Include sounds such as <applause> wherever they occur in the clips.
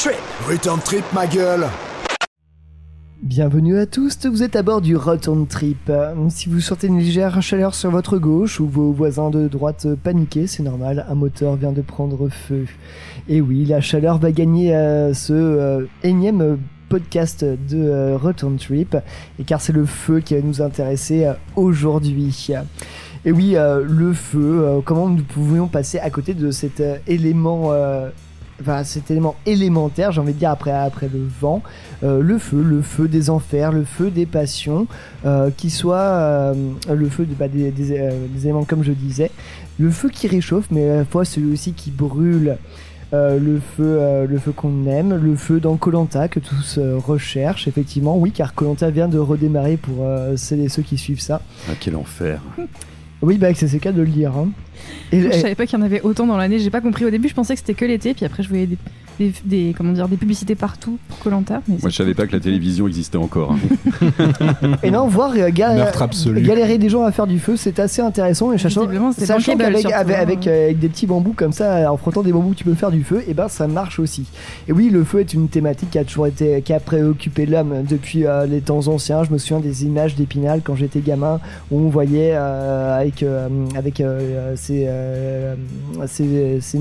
Return Trip. Return Trip, ma gueule Bienvenue à tous, vous êtes à bord du Return Trip. Si vous sentez une légère chaleur sur votre gauche ou vos voisins de droite paniqués, c'est normal, un moteur vient de prendre feu. Et oui, la chaleur va gagner euh, ce euh, énième podcast de euh, Return Trip, et car c'est le feu qui va nous intéresser euh, aujourd'hui. Et oui, euh, le feu, euh, comment nous pouvions passer à côté de cet euh, élément euh, enfin cet élément élémentaire, j'ai envie de dire après, après le vent, euh, le feu, le feu des enfers, le feu des passions, euh, qui soit euh, le feu de- bah, des, des, des éléments comme je disais, le feu qui réchauffe, mais à la fois celui aussi qui brûle. le feu, le feu qu'on aime, le feu dans Colanta que tous recherchent effectivement, oui, car Colanta vient de redémarrer pour celles et ceux qui suivent ça. Ah, quel enfer. <laughs> Oui, bah c'est cas de le dire. hein. Et, Je savais pas qu'il y en avait autant dans l'année, j'ai pas compris au début, je pensais que c'était que l'été, puis après je voyais des, des, des- comment dire, des publicités partout pour Colanta. Moi, je savais pas que la télévision existait encore. hein. <laughs> Et non, voir euh, ga- Meurtre absolu. galérer des gens à faire du feu, c'est assez intéressant. Et sachant, Visiblement, c'est sachant bankable, qu'avec surtout, avec, hein. avec, euh, avec des petits bambous comme ça, en frottant des bambous, tu peux faire du feu, et ben ça marche aussi. Et oui, le feu est une thématique qui a toujours été, qui a préoccupé l'homme depuis euh, les temps anciens. Je me souviens des images d'Épinal quand j'étais gamin, où on voyait euh, avec euh, avec euh, ces, euh, ces, ces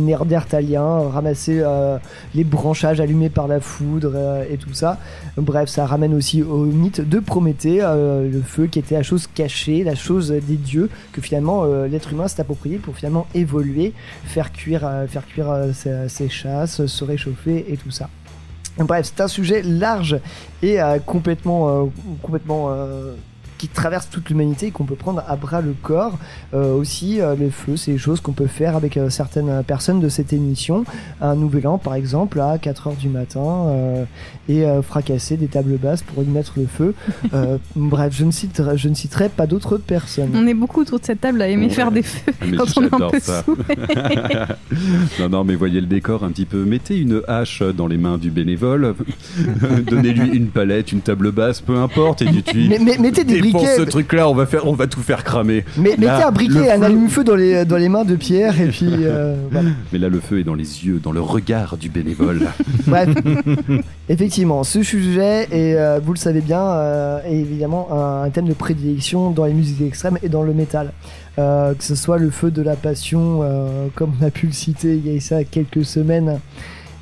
ramasser euh, les branchages allumés par la foudre euh, et tout ça. Bref, ça ramène aussi au mythe de Prométhée, euh, le feu qui était la chose cachée, la chose des dieux, que finalement euh, l'être humain s'est approprié pour finalement évoluer, faire cuire, faire cuire ses, ses chasses, se réchauffer et tout ça. Bref, c'est un sujet large et complètement, complètement qui traverse toute l'humanité et qu'on peut prendre à bras le corps. Euh, aussi, euh, le feu, c'est des choses qu'on peut faire avec euh, certaines personnes de cette émission. Un nouvel an, par exemple, à 4h du matin, euh, et euh, fracasser des tables basses pour y mettre le feu. <laughs> Euh, bref, je ne, citerai, je ne citerai pas d'autres personnes. On est beaucoup autour de cette table à aimer Ouais. faire des feux Ah, mais quand on est un peu ça. <laughs> non, non, mais voyez le décor un petit peu. Mettez une hache dans les mains du bénévole. <laughs> Donnez-lui une palette, une table basse, peu importe. Et dites-lui. Mais, mais- mettez des Briquets, ce truc-là, on va faire, on va tout faire cramer. mais, mettez un briquet, un feu- allume-feu dans les, dans les mains de Pierre, et puis euh, <laughs> voilà. Mais là, le feu est dans les yeux, dans le regard du bénévole. <laughs> Bref, effectivement, ce sujet, et euh, vous le savez bien, euh, est évidemment un, un thème de prédilection dans les musiques extrêmes et dans le métal. Que ce soit le feu de la passion, comme on a pu le citer il y a ça quelques semaines,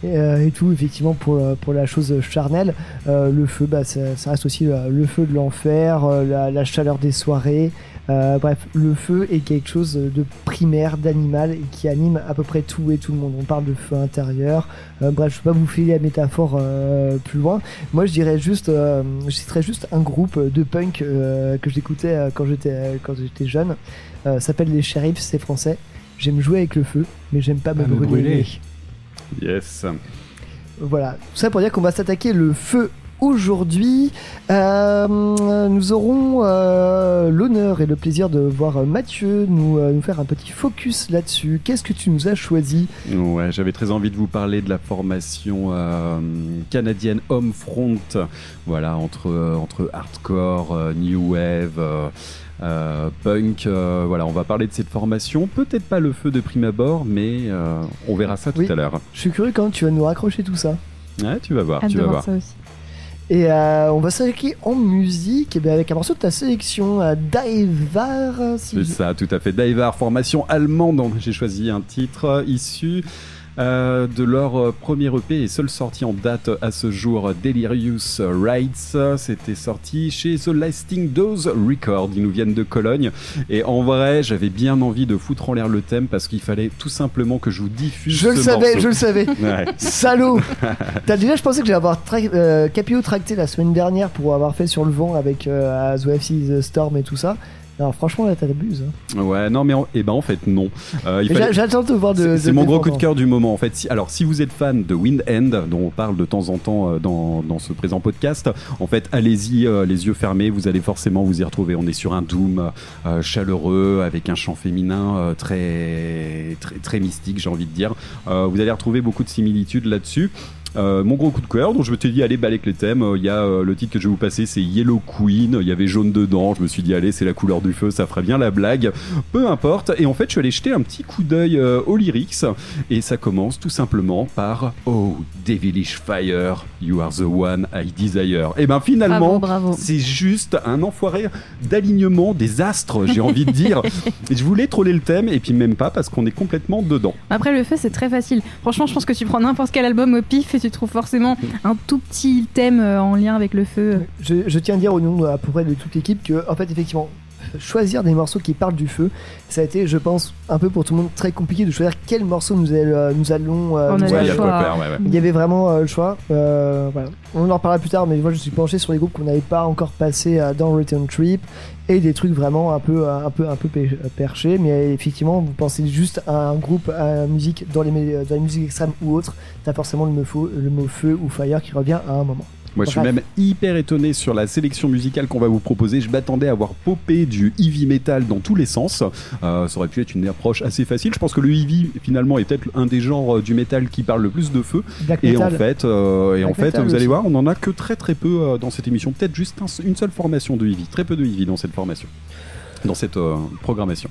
et, euh, et tout, effectivement, pour, euh, pour la chose charnelle. Euh, le feu, bah, ça, ça reste aussi le feu de l'enfer, la, la chaleur des soirées. Bref, le feu est quelque chose de primaire, d'animal, et qui anime à peu près tout et tout le monde. On parle de feu intérieur, bref, je vais pas vous filer la métaphore plus loin. Moi, je dirais juste, je citerais juste un groupe de punk que j'écoutais quand j'étais quand j'étais jeune. Euh, s'appelle les Sheriffs, c'est français. J'aime jouer avec le feu, mais j'aime pas me Pas me brûler. le brûler. Yes. Voilà, tout ça pour dire qu'on va s'attaquer le feu aujourd'hui. Euh, nous aurons euh, l'honneur et le plaisir de voir Mathieu nous, euh, nous faire un petit focus là-dessus. Qu'est-ce que tu nous as choisi? Ouais, j'avais très envie de vous parler de la formation canadienne Homefront. Voilà, entre, entre hardcore, new wave, euh, punk. euh, voilà, on va parler de cette formation. Peut-être pas le feu de prime abord, mais euh, on verra ça tout Oui. à l'heure. Je suis curieux quand tu vas nous raccrocher tout ça. Ouais, tu vas voir, Hâte tu de vas voir ça aussi. Et euh, on va s'attaquer en musique eh bien, avec un morceau de ta sélection, euh, Daivar. si C'est je- ça, tout à fait. Daivar, formation allemande. dont J'ai choisi un titre euh, issu euh, de leur euh, premier EP et seule sortie en date à ce jour, Delirious Rights. C'était sorti chez The Lasting Dose Record. Ils nous viennent de Cologne. Et en vrai, j'avais bien envie de foutre en l'air le thème parce qu'il fallait tout simplement que je vous diffuse Je le savais, morceau. je le savais. <laughs> Ouais. Salaud <laughs> T'as déjà, je pensais que j'allais avoir tra- euh, Capio tracté la semaine dernière pour avoir fait sur le vent avec euh, The Storm et tout ça. Alors franchement là t'abuses. Hein. Ouais, non, mais en, eh ben, en fait, non. Euh, fallait- J'attends de voir de. C'est- mon gros coup de cœur du moment en fait. Si- alors si vous êtes fan de Wind End, dont on parle de temps en temps euh, dans, dans ce présent podcast, en fait allez-y euh, les yeux fermés, vous allez forcément vous y retrouver. On est sur un doom euh, chaleureux avec un chant féminin très, très très mystique, j'ai envie de dire. Vous allez retrouver beaucoup de similitudes là-dessus. Euh, mon gros coup de cœur, donc je me suis dit, allez, balèque les thèmes. Il y a euh, le titre que je vais vous passer, c'est Yellow Queen. Il y avait jaune dedans. Je me suis dit, allez, c'est la couleur du feu, ça ferait bien la blague. Peu importe. Et en fait, je suis allé jeter un petit coup d'œil euh, aux lyrics. Et ça commence tout simplement par Oh, devilish fire, you are the one I desire. Et ben finalement, c'est juste un enfoiré d'alignement des astres, j'ai envie de dire. Et <laughs> je voulais troller le thème, et puis même pas, parce qu'on est complètement dedans. Après, le feu, c'est très facile. Franchement, je pense que tu prends n'importe quel album au pif et tu trouves forcément un tout petit thème euh, en lien avec le feu. Je, je tiens à dire au nom à peu près de toute l'équipe que, en fait, effectivement, choisir des morceaux qui parlent du feu, ça a été, je pense, un peu pour tout le monde très compliqué de choisir quel morceau nous, allons- nous allons. euh, On nous avait Ouais, le il y a allons- quoi choix. faire, ouais, ouais. Il y avait vraiment euh, le choix. Euh, voilà. On en reparlera plus tard, mais moi je suis penché sur les groupes qu'on n'avait pas encore passé euh, dans Return Trip et des trucs vraiment un peu, un peu, un peu pe- perchés. Mais effectivement, vous pensez juste à un groupe à musique dans les, dans les musiques extrêmes ou autres, t'as forcément le mot, feu, le mot feu ou fire qui revient à un moment. Moi, je suis même hyper étonné sur la sélection musicale qu'on va vous proposer. Je m'attendais à voir popper du heavy metal dans tous les sens. Euh, ça aurait pu être une approche assez facile. Je pense que le heavy, finalement, est peut-être un des genres du metal qui parle le plus de feu. Black Et en fait, euh, et en fait metal vous allez voir, on en a que très très peu euh, dans cette émission. Peut-être juste un- une seule formation de heavy. Très peu de heavy dans cette formation. Dans cette euh, programmation.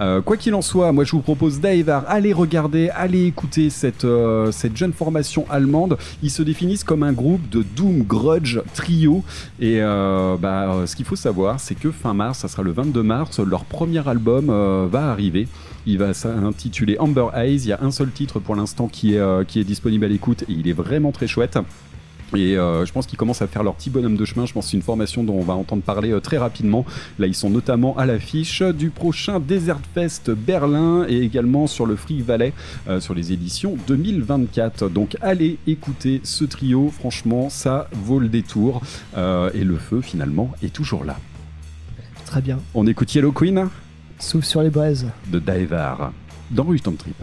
Euh, quoi qu'il en soit, moi je vous propose Daevar, allez regarder, allez écouter cette, euh, cette jeune formation allemande. Ils se définissent comme un groupe de Doom Grudge Trio. Et bah, ce qu'il faut savoir, c'est que fin mars, ça sera le 22 mars, leur premier album va arriver. Il va s'intituler Amber Eyes. Il y a un seul titre pour l'instant qui qui est disponible à l'écoute et il est vraiment très chouette. Et euh, je pense qu'ils commencent à faire leur petit bonhomme de chemin. Je pense que c'est une formation dont on va entendre parler euh, très rapidement. Là, ils sont notamment à l'affiche du prochain Desert Fest Berlin et également sur le Free Valley euh, sur les éditions 2024. Donc allez écouter ce trio. Franchement, ça vaut le détour. Et le feu, finalement, est toujours là. Très bien. On écoute Yellow Queen Sauf sur les braises. de Daevar dans Rutan Trip.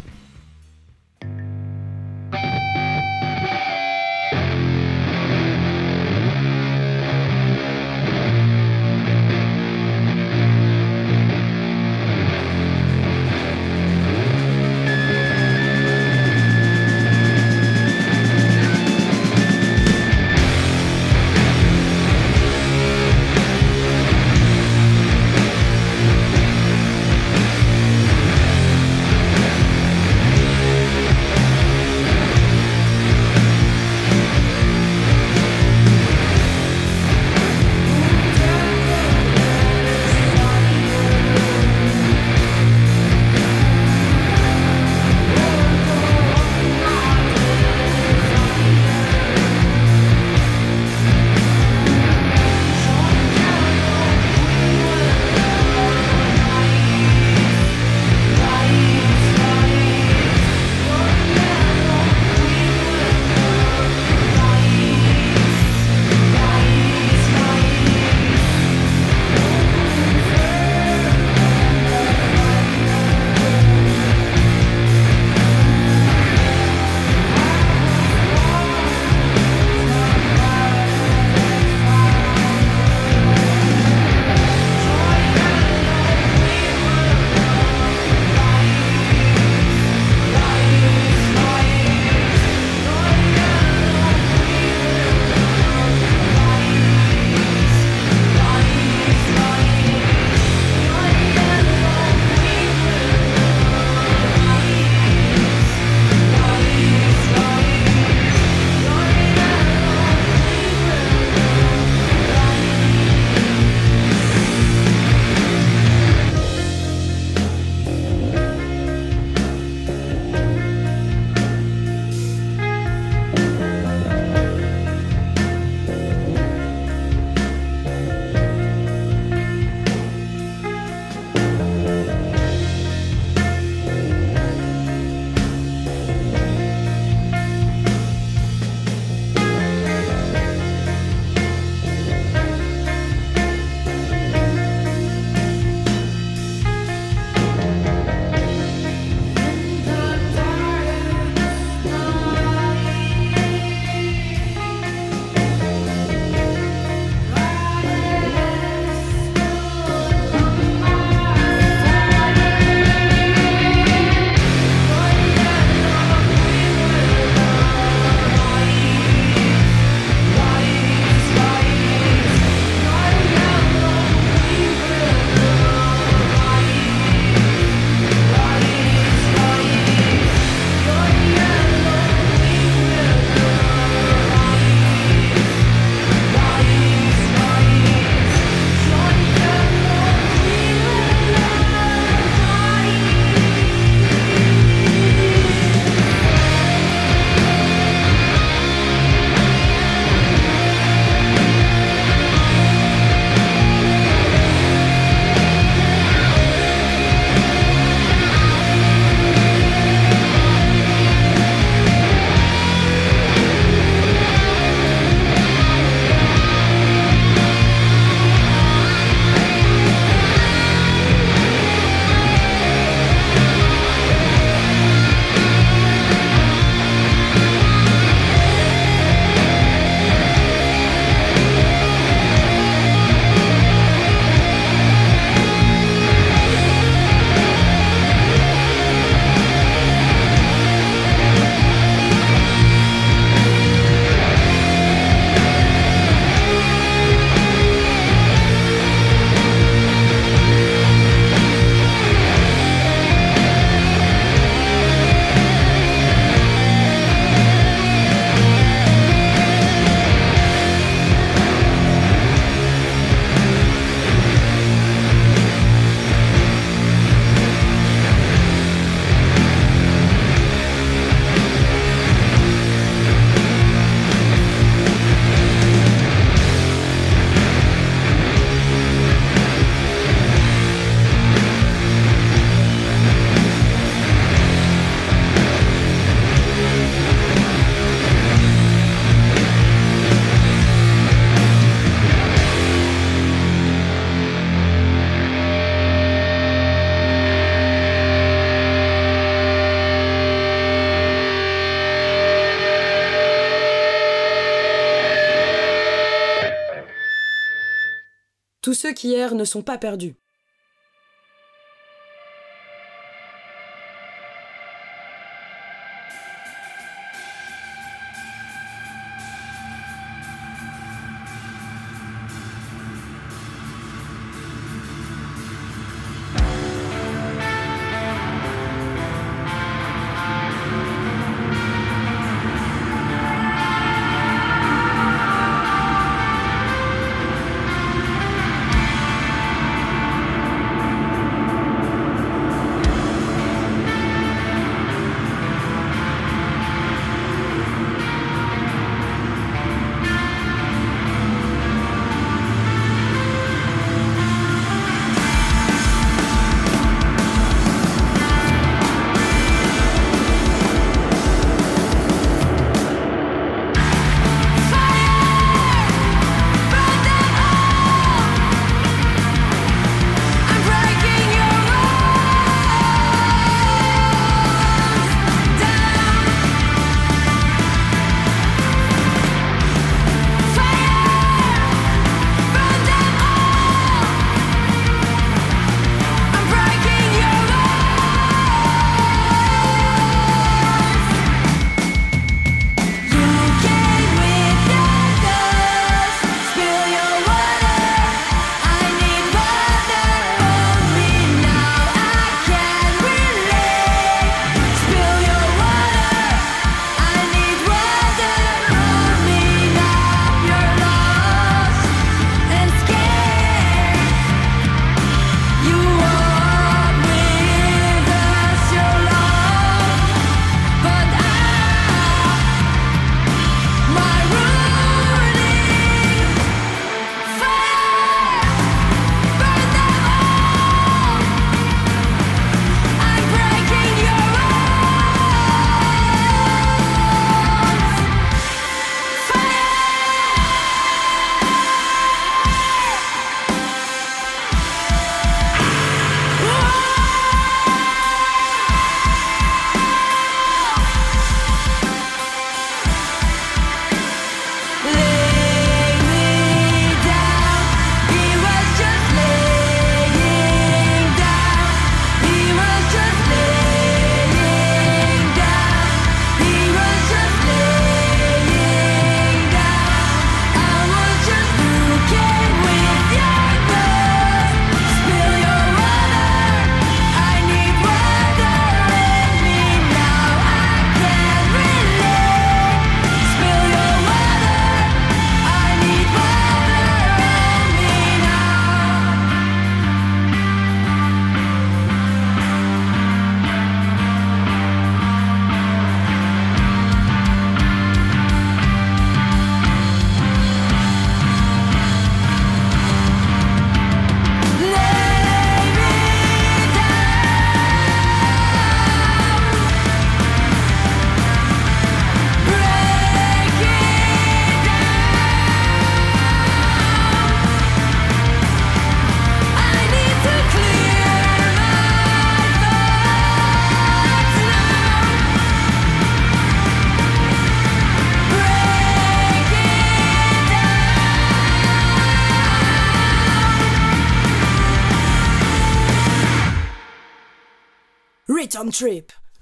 Tous ceux qui errent ne sont pas perdus.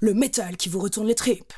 Le métal qui vous retourne les tripes.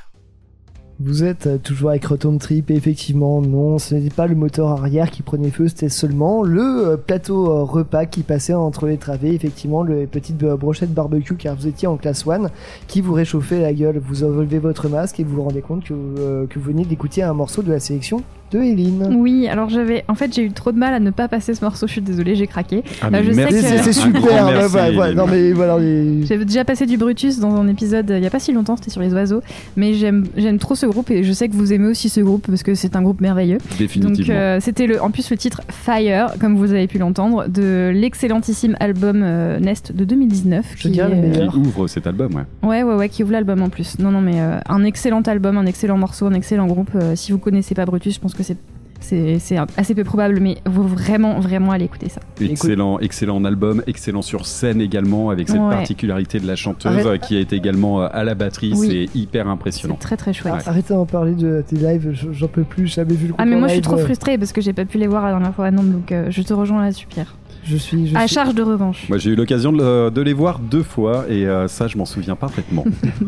Vous êtes euh, toujours avec Return Trip et effectivement non ce n'était pas le moteur arrière qui prenait feu c'était seulement le euh, plateau euh, repas qui passait entre les travées effectivement le petite euh, brochette barbecue car vous étiez en classe 1 qui vous réchauffait la gueule vous enlevez votre masque et vous vous rendez compte que, que vous venez d'écouter un morceau de la sélection de Eline Oui, alors j'avais. En fait, j'ai eu trop de mal à ne pas passer ce morceau. Je suis désolée, j'ai craqué. Ah, Bah, mais je sais merci. que- c'est super ouais, merci, ouais, ouais, Eline. non mais voilà les- J'avais déjà passé du Brutus dans un épisode euh, il y a pas si longtemps, c'était sur les oiseaux. Mais j'aime j'aime trop ce groupe et je sais que vous aimez aussi ce groupe parce que c'est un groupe merveilleux. Donc Définitivement. euh, c'était le, en plus le titre Fire, comme vous avez pu l'entendre, de l'excellentissime album euh, Nest de 2019. Je dirais le est, euh, meilleur. Qui ouvre cet album, ouais. Ouais, ouais, ouais, qui ouvre l'album en plus. Non, non, mais euh, un excellent album, un excellent morceau, un excellent groupe. Euh, si vous connaissez pas Brutus, je pense que c'est c'est c'est assez peu probable, mais vous vraiment, vraiment allez écouter ça. Excellent, excellent album, excellent sur scène également, avec cette Ouais. particularité de la chanteuse Arrête. qui est également euh, à la batterie. Oui. C'est hyper C'est impressionnant. très très chouette. Arrêtez d'en parler de tes lives, j'en peux plus, j'ai jamais vu le Ah groupe mais moi je suis trop frustrée parce que j'ai pas pu les voir la dernière fois à Nantes donc euh, je te rejoins là-dessus Pierre. Je suis. Je À suis- charge de revanche. Moi, j'ai eu l'occasion de, le- de les voir deux fois et euh, ça, je m'en souviens parfaitement.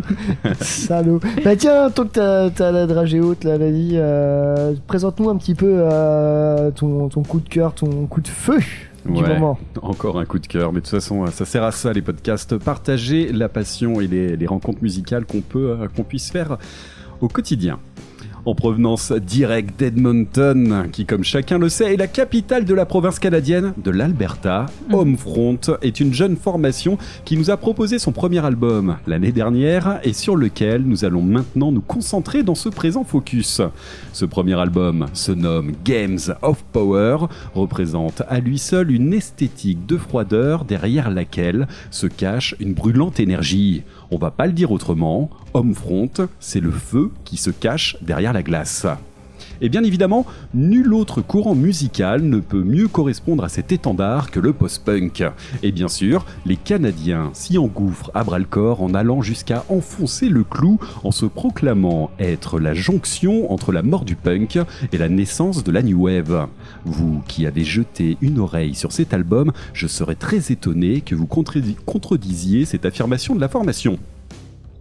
<laughs> Salaud. Bah tiens, tant que t'as- la dragée haute, là, vas-y, euh, présente-nous un petit peu euh, ton, ton coup de cœur, ton coup de feu du Ouais. moment. Encore un coup de cœur, mais de toute façon, ça sert à ça les podcasts. Partager la passion et les, les rencontres musicales qu'on peut, euh, qu'on puisse faire au quotidien. En provenance directe d'Edmonton, qui comme chacun le sait est la capitale de la province canadienne de l'Alberta, Homefront est une jeune formation qui nous a proposé son premier album l'année dernière et sur lequel nous allons maintenant nous concentrer dans ce présent focus. Ce premier album se nomme Games of Power, représente à lui seul une esthétique de froideur derrière laquelle se cache une brûlante énergie. On va pas le dire autrement, Homefront, c'est le feu qui se cache derrière la glace. Et bien évidemment, nul autre courant musical ne peut mieux correspondre à cet étendard que le post-punk. Et bien sûr, les Canadiens s'y engouffrent à bras-le-corps en allant jusqu'à enfoncer le clou en se proclamant être la jonction entre la mort du punk et la naissance de la new wave. Vous qui avez jeté une oreille sur cet album, je serais très étonné que vous contredi- contredisiez cette affirmation de la formation.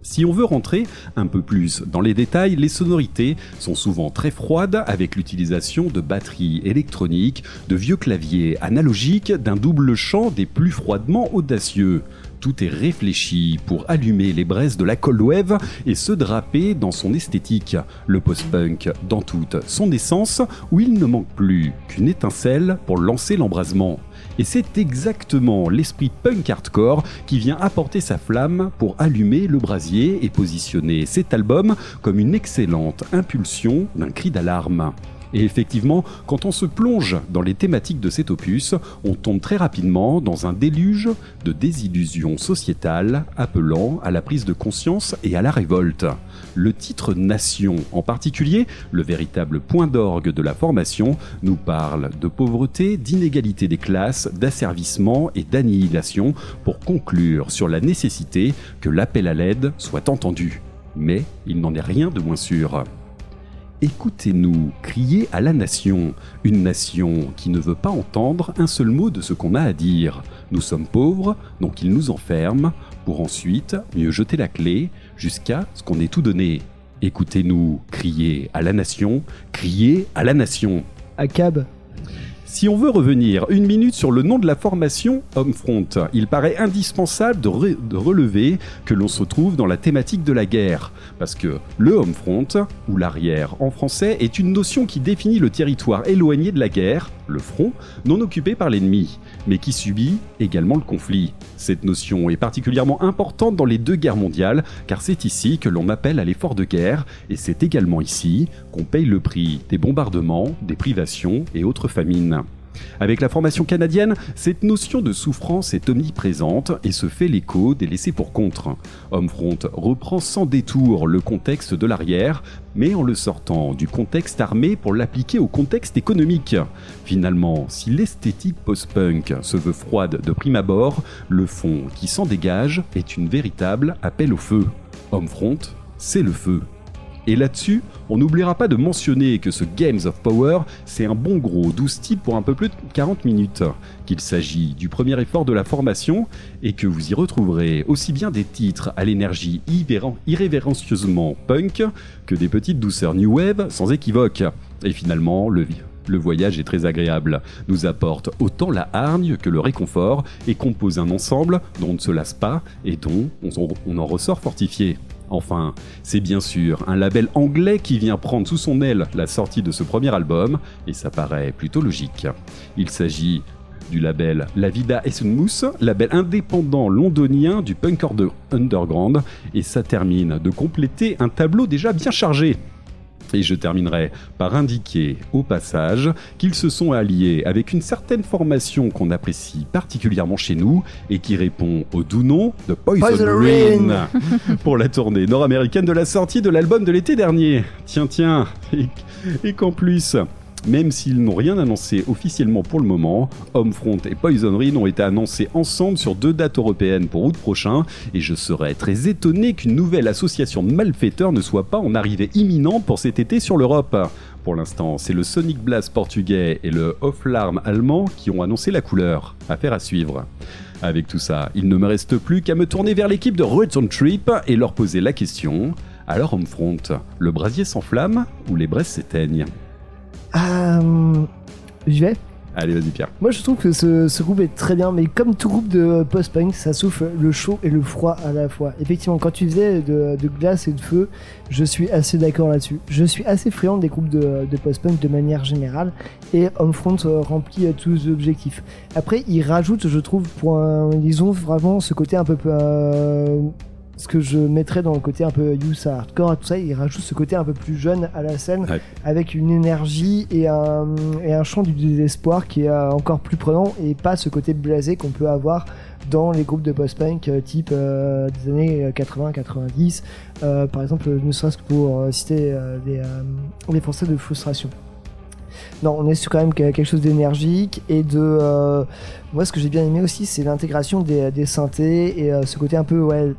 Si on veut rentrer un peu plus dans les détails, les sonorités sont souvent très froides avec l'utilisation de batteries électroniques, de vieux claviers analogiques, d'un double chant des plus froidement audacieux. Tout est réfléchi pour allumer les braises de la cold wave et se draper dans son esthétique. Le post-punk dans toute son essence où il ne manque plus qu'une étincelle pour lancer l'embrasement. Et c'est exactement l'esprit punk hardcore qui vient apporter sa flamme pour allumer le brasier et positionner cet album comme une excellente impulsion d'un cri d'alarme. Et effectivement, quand on se plonge dans les thématiques de cet opus, on tombe très rapidement dans un déluge de désillusions sociétales appelant à la prise de conscience et à la révolte. Le titre Nation en particulier, le véritable point d'orgue de la formation, nous parle de pauvreté, d'inégalité des classes, d'asservissement et d'annihilation pour conclure sur la nécessité que l'appel à l'aide soit entendu. Mais il n'en est rien de moins sûr. Écoutez-nous crier à la nation, une nation qui ne veut pas entendre un seul mot de ce qu'on a à dire. Nous sommes pauvres, donc ils nous enferment, pour ensuite mieux jeter la clé jusqu'à ce qu'on ait tout donné. Écoutez-nous crier à la nation, crier à la nation. À cab. Si on veut revenir une minute sur le nom de la formation Homefront, il paraît indispensable de, re- de relever que l'on se trouve dans la thématique de la guerre. Parce que le Homefront, ou l'arrière en français, est une notion qui définit le territoire éloigné de la guerre, le front, non occupé par l'ennemi, mais qui subit également le conflit. Cette notion est particulièrement importante dans les deux guerres mondiales, car c'est ici que l'on appelle à l'effort de guerre, et c'est également ici qu'on paye le prix des bombardements, des privations et autres famines. Avec la formation canadienne, cette notion de souffrance est omniprésente et se fait l'écho des laissés pour contre. Homefront reprend sans détour le contexte de l'arrière, mais en le sortant du contexte armé pour l'appliquer au contexte économique. Finalement, si l'esthétique post-punk se veut froide de prime abord, le fond qui s'en dégage est une véritable appel au feu. Homefront, c'est le feu. Et là-dessus, on n'oubliera pas de mentionner que ce Games of Power, c'est un bon gros 12 titres pour un peu plus de 40 minutes, qu'il s'agit du premier effort de la formation et que vous y retrouverez aussi bien des titres à l'énergie irrévéren- irrévérencieusement punk que des petites douceurs new wave sans équivoque. Et finalement, le, voyage est très agréable, nous apporte autant la hargne que le réconfort et compose un ensemble dont on ne se lasse pas et dont on- on en ressort fortifié. Enfin, c'est bien sûr un label anglais qui vient prendre sous son aile la sortie de ce premier album, et ça paraît plutôt logique. Il s'agit du label La Vida Essenmousse, label indépendant londonien du punk de underground, et ça termine de compléter un tableau déjà bien chargé. Et je terminerai par indiquer au passage qu'ils se sont alliés avec une certaine formation qu'on apprécie particulièrement chez nous et qui répond au doux nom de Poison, Poison Rain <laughs> pour la tournée nord-américaine de la sortie de l'album de l'été dernier. Tiens, tiens, et, et qu'en plus, même s'ils n'ont rien annoncé officiellement pour le moment, Homefront et Poison Rain ont été annoncés ensemble sur deux dates européennes pour août prochain, et je serais très étonné qu'une nouvelle association de malfaiteurs ne soit pas en arrivée imminente pour cet été sur l'Europe. pour l'instant. C'est le Sonic Blast portugais et le Off-Larm allemand qui ont annoncé la couleur. Affaire à suivre. Avec tout ça, il ne me reste plus qu'à me tourner vers l'équipe de Return Trip et leur poser la question. Alors Homefront, le brasier s'enflamme ou les braises s'éteignent? Euh, J'y vais. Allez, vas-y Pierre. Moi, je trouve que ce, ce groupe est très bien, mais comme tout groupe de post-punk, ça souffle le chaud et le froid à la fois. Effectivement, quand tu faisais de, de glace et de feu, je suis assez d'accord là-dessus. Je suis assez friand des groupes de, de post-punk de manière générale, et Homefront euh, remplit euh, tous les objectifs. Après, ils rajoutent, je trouve, pour un- ils ont vraiment ce côté un peu. euh, ce que je mettrais dans le côté un peu youth hardcore et tout ça, ils rajoutent ce côté un peu plus jeune à la scène, Ouais. avec une énergie et un, et un chant du désespoir qui est euh, encore plus prenant et pas ce côté blasé qu'on peut avoir dans les groupes de post-punk euh, type euh, des années 80-90, euh, par exemple, ne serait-ce que pour citer euh, des, des Français de frustration. Non, on est sur quand même quelque chose d'énergique et de. euh, moi, ce que j'ai bien aimé aussi, c'est l'intégration des, des synthés et euh, ce côté un peu, ouais,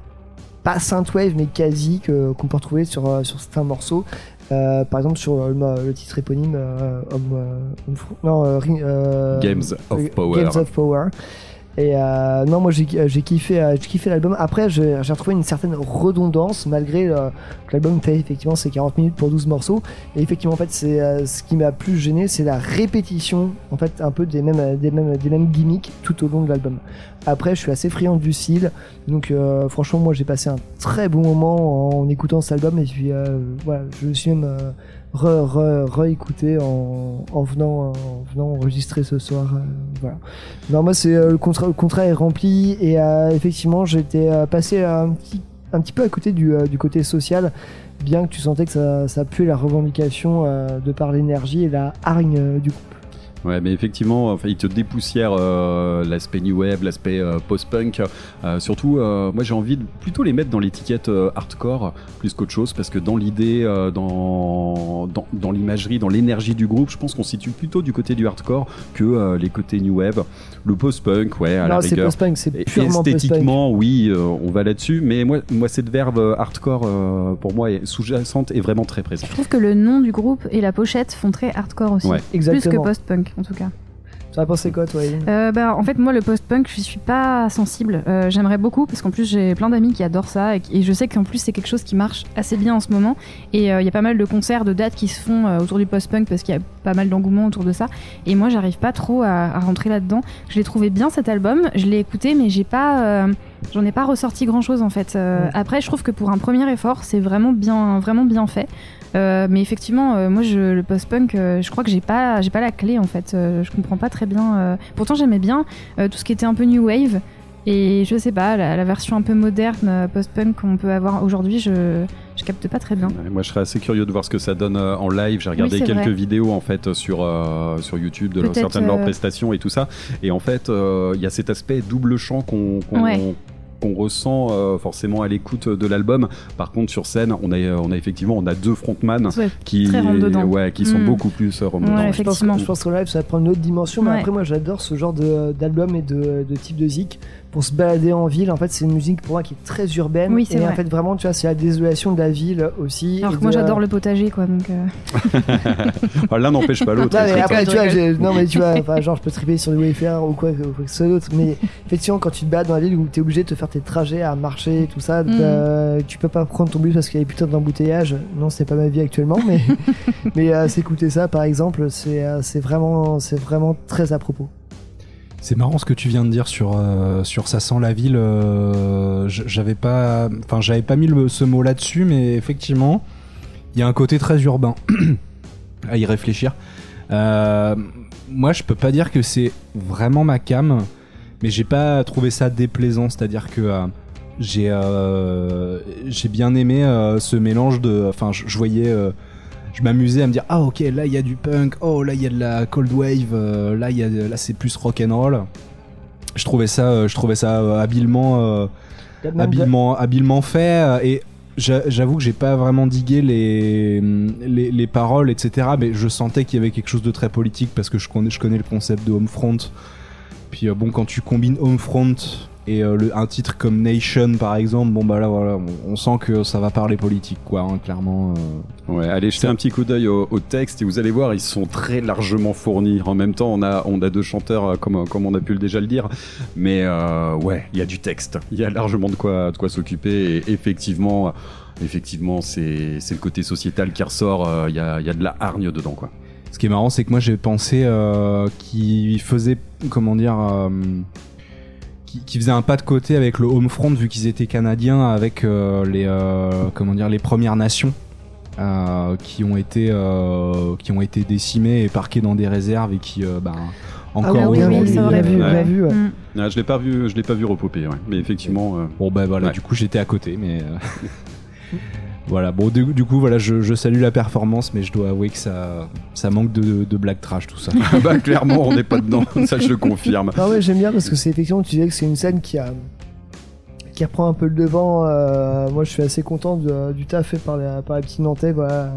pas synthwave, mais quasi que- qu'on peut retrouver sur, euh, sur certains morceaux. Euh, par exemple, sur le, le titre éponyme, euh, euh, non, euh, Games of Power. Games of Power. Et euh, non, moi j'ai j'ai kiffé, euh, kiffé l'album. Après, j'ai retrouvé une certaine redondance malgré euh, que l'album fait effectivement c'est 40 minutes pour 12 morceaux. Et effectivement, en fait, c'est euh, ce qui m'a plus gêné, c'est la répétition en fait un peu des mêmes, gimmicks tout au long de l'album. Après, je suis assez friand du style, donc euh, franchement, moi j'ai passé un très bon moment en, écoutant cet album et puis euh, voilà, je suis même euh, réécouté en, en venant, en venant enregistrer ce soir. euh, voilà. Non, moi, euh, le, contrat, est rempli et euh, effectivement, j'étais euh, passé un petit, peu à côté du, euh, côté social, bien que tu sentais que ça, ça puait la revendication euh, de par l'énergie et la hargne euh, du groupe. Ouais, mais effectivement, enfin, il te dépoussière euh, l'aspect new wave, l'aspect euh, post-punk. Euh, surtout, euh, moi j'ai envie de plutôt les mettre dans l'étiquette euh, hardcore plus qu'autre chose, parce que dans l'idée, euh, dans, dans, dans l'imagerie, dans l'énergie du groupe, je pense qu'on se situe plutôt du côté du hardcore que euh, les côtés new wave. Le post-punk, ouais, à la non, c'est rigueur. post-punk, c'est Et- purement. Esthétiquement, oui, euh, on va là-dessus, mais moi, moi cette verve euh, hardcore, euh, pour moi, est sous-jacente et vraiment très présente. Je trouve que le nom du groupe et la pochette font très hardcore aussi. Ouais. Plus que Exactement. post-punk en tout cas. Tu as pensé quoi, toi, Eileen Euh, bah, en fait, moi, le post-punk, je suis pas sensible. Euh, J'aimerais beaucoup parce qu'en plus, j'ai plein d'amis qui adorent ça et, je sais qu'en plus, c'est quelque chose qui marche assez bien en ce moment. Et euh, il y a pas mal de concerts, de dates qui se font euh, autour du post-punk parce qu'il y a pas mal d'engouement autour de ça. Et moi, j'arrive pas trop à, à rentrer là-dedans. Je l'ai trouvé bien cet album, je l'ai écouté, mais j'ai pas. euh, J'en ai pas ressorti grand chose en fait. Euh, Ouais. Après, je trouve que pour un premier effort, c'est vraiment bien, vraiment bien fait. Euh, mais effectivement, euh, moi, je, le post-punk, euh, je crois que j'ai pas, j'ai pas la clé en fait. Je comprends pas très bien. Pourtant, j'aimais bien tout ce qui était un peu new wave. Et je sais pas, la, la version un peu moderne post-punk qu'on peut avoir aujourd'hui, je, je capte pas très bien. Ouais, Moi, je serais assez curieux de voir ce que ça donne euh, en live. J'ai regardé quelques vrai. vidéos en fait sur euh, sur YouTube de leur- certaines de leurs prestations et tout ça. Et en fait, il y a cet aspect double chant qu'on Ouais. Qu'on ressent euh, forcément à l'écoute de l'album. Par contre, sur scène, on a on a effectivement on a deux frontman Ouais, qui ouais qui sont Mm. beaucoup plus euh, Ouais, je pense, effectivement. je pense qu'en live, ça va prendre une autre dimension. Mais après, moi, j'adore ce genre de- d'album et de, de type de zik pour se balader en ville. En fait, c'est une musique pour moi qui est très urbaine. Oui, c'est et en vrai. fait, vraiment, tu vois, c'est la désolation de la ville aussi. Alors que moi, j'adore le potager, quoi. Donc, euh, <laughs> L'un n'empêche pas l'autre. Non, mais après, je tu vois, rigole. j'ai- non, mais tu vois, genre, je peux triper sur le Wayfair ou quoi, que ce soit d'autre. Mais effectivement, quand tu te balades dans la ville où t'es obligé de te faire tes trajets à marcher, tout ça, Mm. bah, tu peux pas prendre ton bus parce qu'il y a putain d'embouteillage. Non, c'est pas ma vie actuellement, mais, <laughs> mais euh, s'écouter ça, par exemple, c'est euh, c'est vraiment, c'est vraiment très à propos. C'est marrant ce que tu viens de dire sur euh, sur ça sent la ville. euh, j'avais pas, enfin j'avais pas mis ce mot là-dessus, mais effectivement, il y a un côté très urbain <clears throat> à y réfléchir. Euh, moi, je peux pas dire que c'est vraiment ma cam, mais j'ai pas trouvé ça déplaisant. C'est-à-dire que j'ai j'ai bien aimé ce mélange de, enfin, je voyais. Je m'amusais à me dire ah ok là il y a du punk oh là il y a de la cold wave euh, là il y a là c'est plus rock and roll. Je trouvais ça euh, je trouvais ça euh, habilement habilement habilement fait et j'a- j'avoue que j'ai pas vraiment digué les, les les paroles etc mais je sentais qu'il y avait quelque chose de très politique parce que je connais je connais le concept de Homefront puis bon quand tu combines Homefront Et euh, le, un titre comme Nation par exemple, bon bah là voilà, on, on sent que ça va parler politique quoi, hein, clairement. euh. Ouais, allez jeter un petit coup d'œil au, au texte et vous allez voir, ils sont très largement fournis. En même temps, on a, on a deux chanteurs, euh, comme, comme on a pu le déjà le dire, mais ouais, il y a du texte. Il y a largement de quoi, de quoi s'occuper et effectivement, effectivement, c'est le côté sociétal qui ressort. euh, Il y, y a de la hargne dedans, quoi. Ce qui est marrant, c'est que moi j'ai pensé euh, qu'il faisait, comment dire, euh, qui, qui faisait un pas de côté avec le Homefront vu qu'ils étaient canadiens avec euh, les, euh, comment dire, les Premières Nations. euh, qui ont été euh, qui ont été décimées et parquées dans des réserves et qui euh, ben, encore Ah oui, oui, vrai. vu, bien vu. ouais. Mm. Ah, je l'ai pas vu, je l'ai pas vu repoper, ouais. mais effectivement. euh, Bon ben voilà, Ouais. du coup j'étais à côté, mais euh, <laughs> voilà. Bon du, du coup voilà, je, je salue la performance, mais je dois avouer que ça ça manque de, de black trash tout ça. <laughs> bah clairement, on n'est pas dedans, <laughs> ça je le confirme. Ah ouais, j'aime bien parce que c'est effectivement, tu disais que c'est une scène qui a qui reprend un peu le devant. euh, moi, je suis assez content de- du taf fait par les, par les petits Nantais, voilà,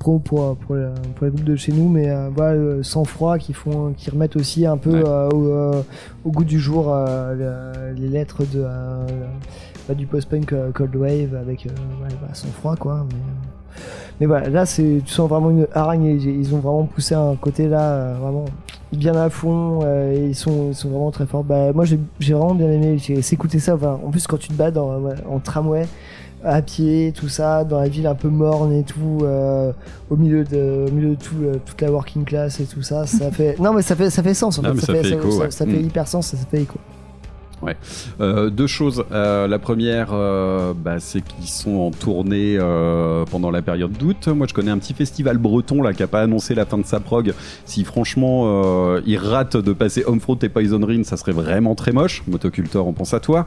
pro pour pour, le- pour les groupes de chez nous, mais euh, voilà, sans froid, qui font, qui remettent aussi un peu Ouais. euh, au, euh, au goût du jour euh, le- les lettres de bah, du post-punk euh, cold wave avec euh, ouais, bah, sans froid quoi. Mais, euh, mais voilà, là, c'est tu sens vraiment une hargne. Ils, ont vraiment poussé un côté là, vraiment bien à fond euh, et ils sont, ils sont vraiment très forts. Bah, moi j'ai vraiment bien aimé j'ai- s'écouter ça. Enfin, en plus quand tu te bats dans, ouais, en tramway, à pied, tout ça, dans la ville un peu morne et tout, euh, au milieu de, au milieu de tout, euh, toute la working class et tout ça, ça <laughs> fait. Non mais ça fait, ça fait sens. En Ah, fait. ça fait écho, ça, ouais. ça fait hyper sens, ça, ça fait écho. Euh, deux choses. Euh, la première, euh, bah, c'est qu'ils sont en tournée euh, pendant la période d'août. Moi, je connais un petit festival breton là qui a pas annoncé la fin de sa prog. Si franchement euh, il rate de passer Homefront et Poison Ring, ça serait vraiment très moche. Motocultor, on pense à toi.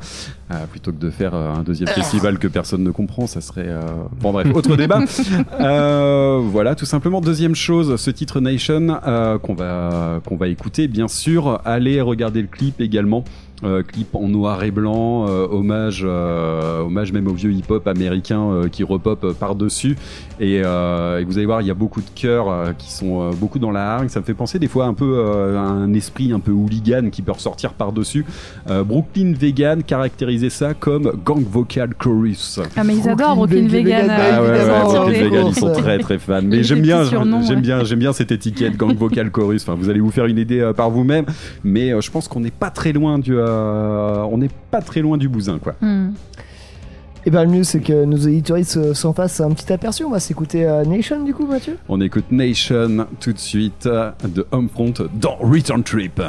Euh, plutôt que de faire un deuxième festival que personne ne comprend, ça serait. euh, Bon bref, autre débat. <laughs> Euh, voilà, tout simplement. Deuxième chose, ce titre Nation euh, qu'on va qu'on va écouter, bien sûr. Allez regarder le clip également. Euh, clip en noir et blanc, euh, hommage, euh, hommage même au vieux hip-hop américain euh, qui repop par-dessus. Et, euh, et vous allez voir, il y a beaucoup de cœurs euh, qui sont euh, beaucoup dans la hargne. Ça me fait penser des fois un peu euh, à un esprit un peu hooligan qui peut ressortir par-dessus. Euh, Brooklyn Vegan caractérisait ça comme gang vocal chorus. Ah, mais ils adorent Brooklyn Vegan, Vegan. Vegan, euh, Ah ouais, Brooklyn Vegan, ils sont très très fans. Mais j'aime bien, j'aime ouais. bien, j'aime bien cette étiquette gang vocal chorus. Enfin, vous allez vous faire une idée euh, par vous-même. Mais euh, je pense qu'on n'est pas très loin du, euh, on n'est pas très loin du bousin, quoi. Hmm. Et ben le mieux c'est que nos éditeurs se- s'en fassent un petit aperçu. On va s'écouter euh, Nation du coup, Mathieu? On écoute Nation tout de suite euh, de Homefront dans Return Trip.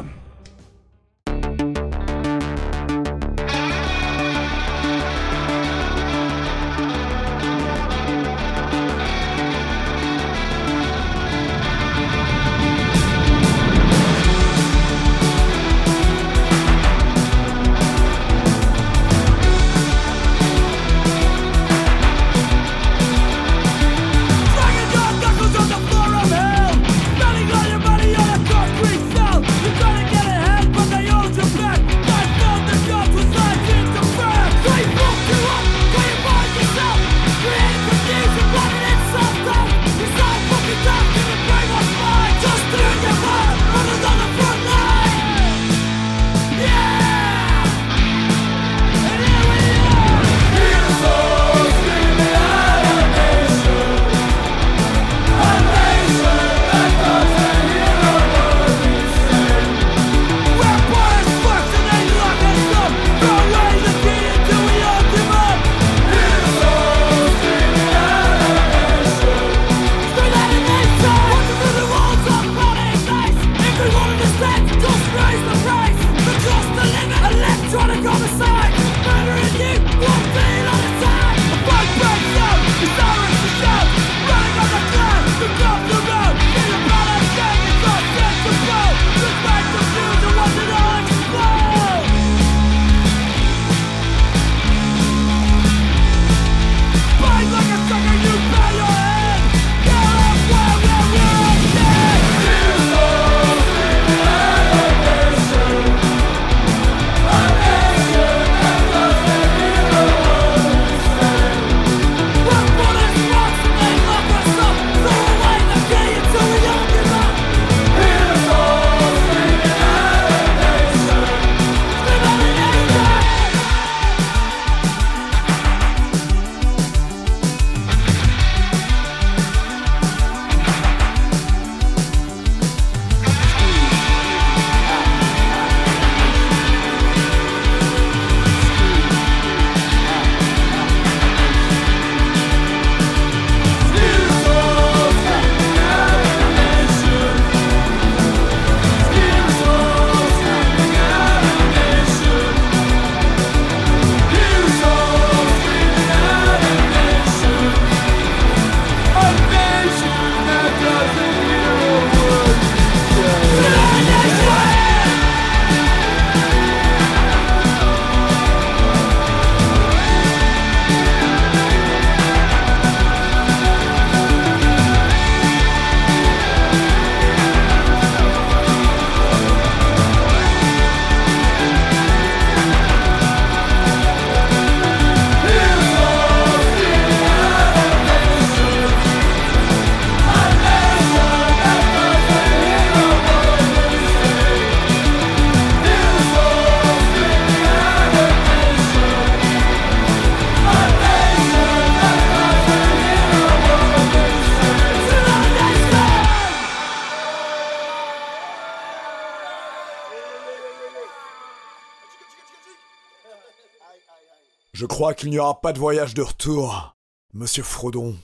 Crois qu'il n'y aura pas de voyage de retour, monsieur Frodon.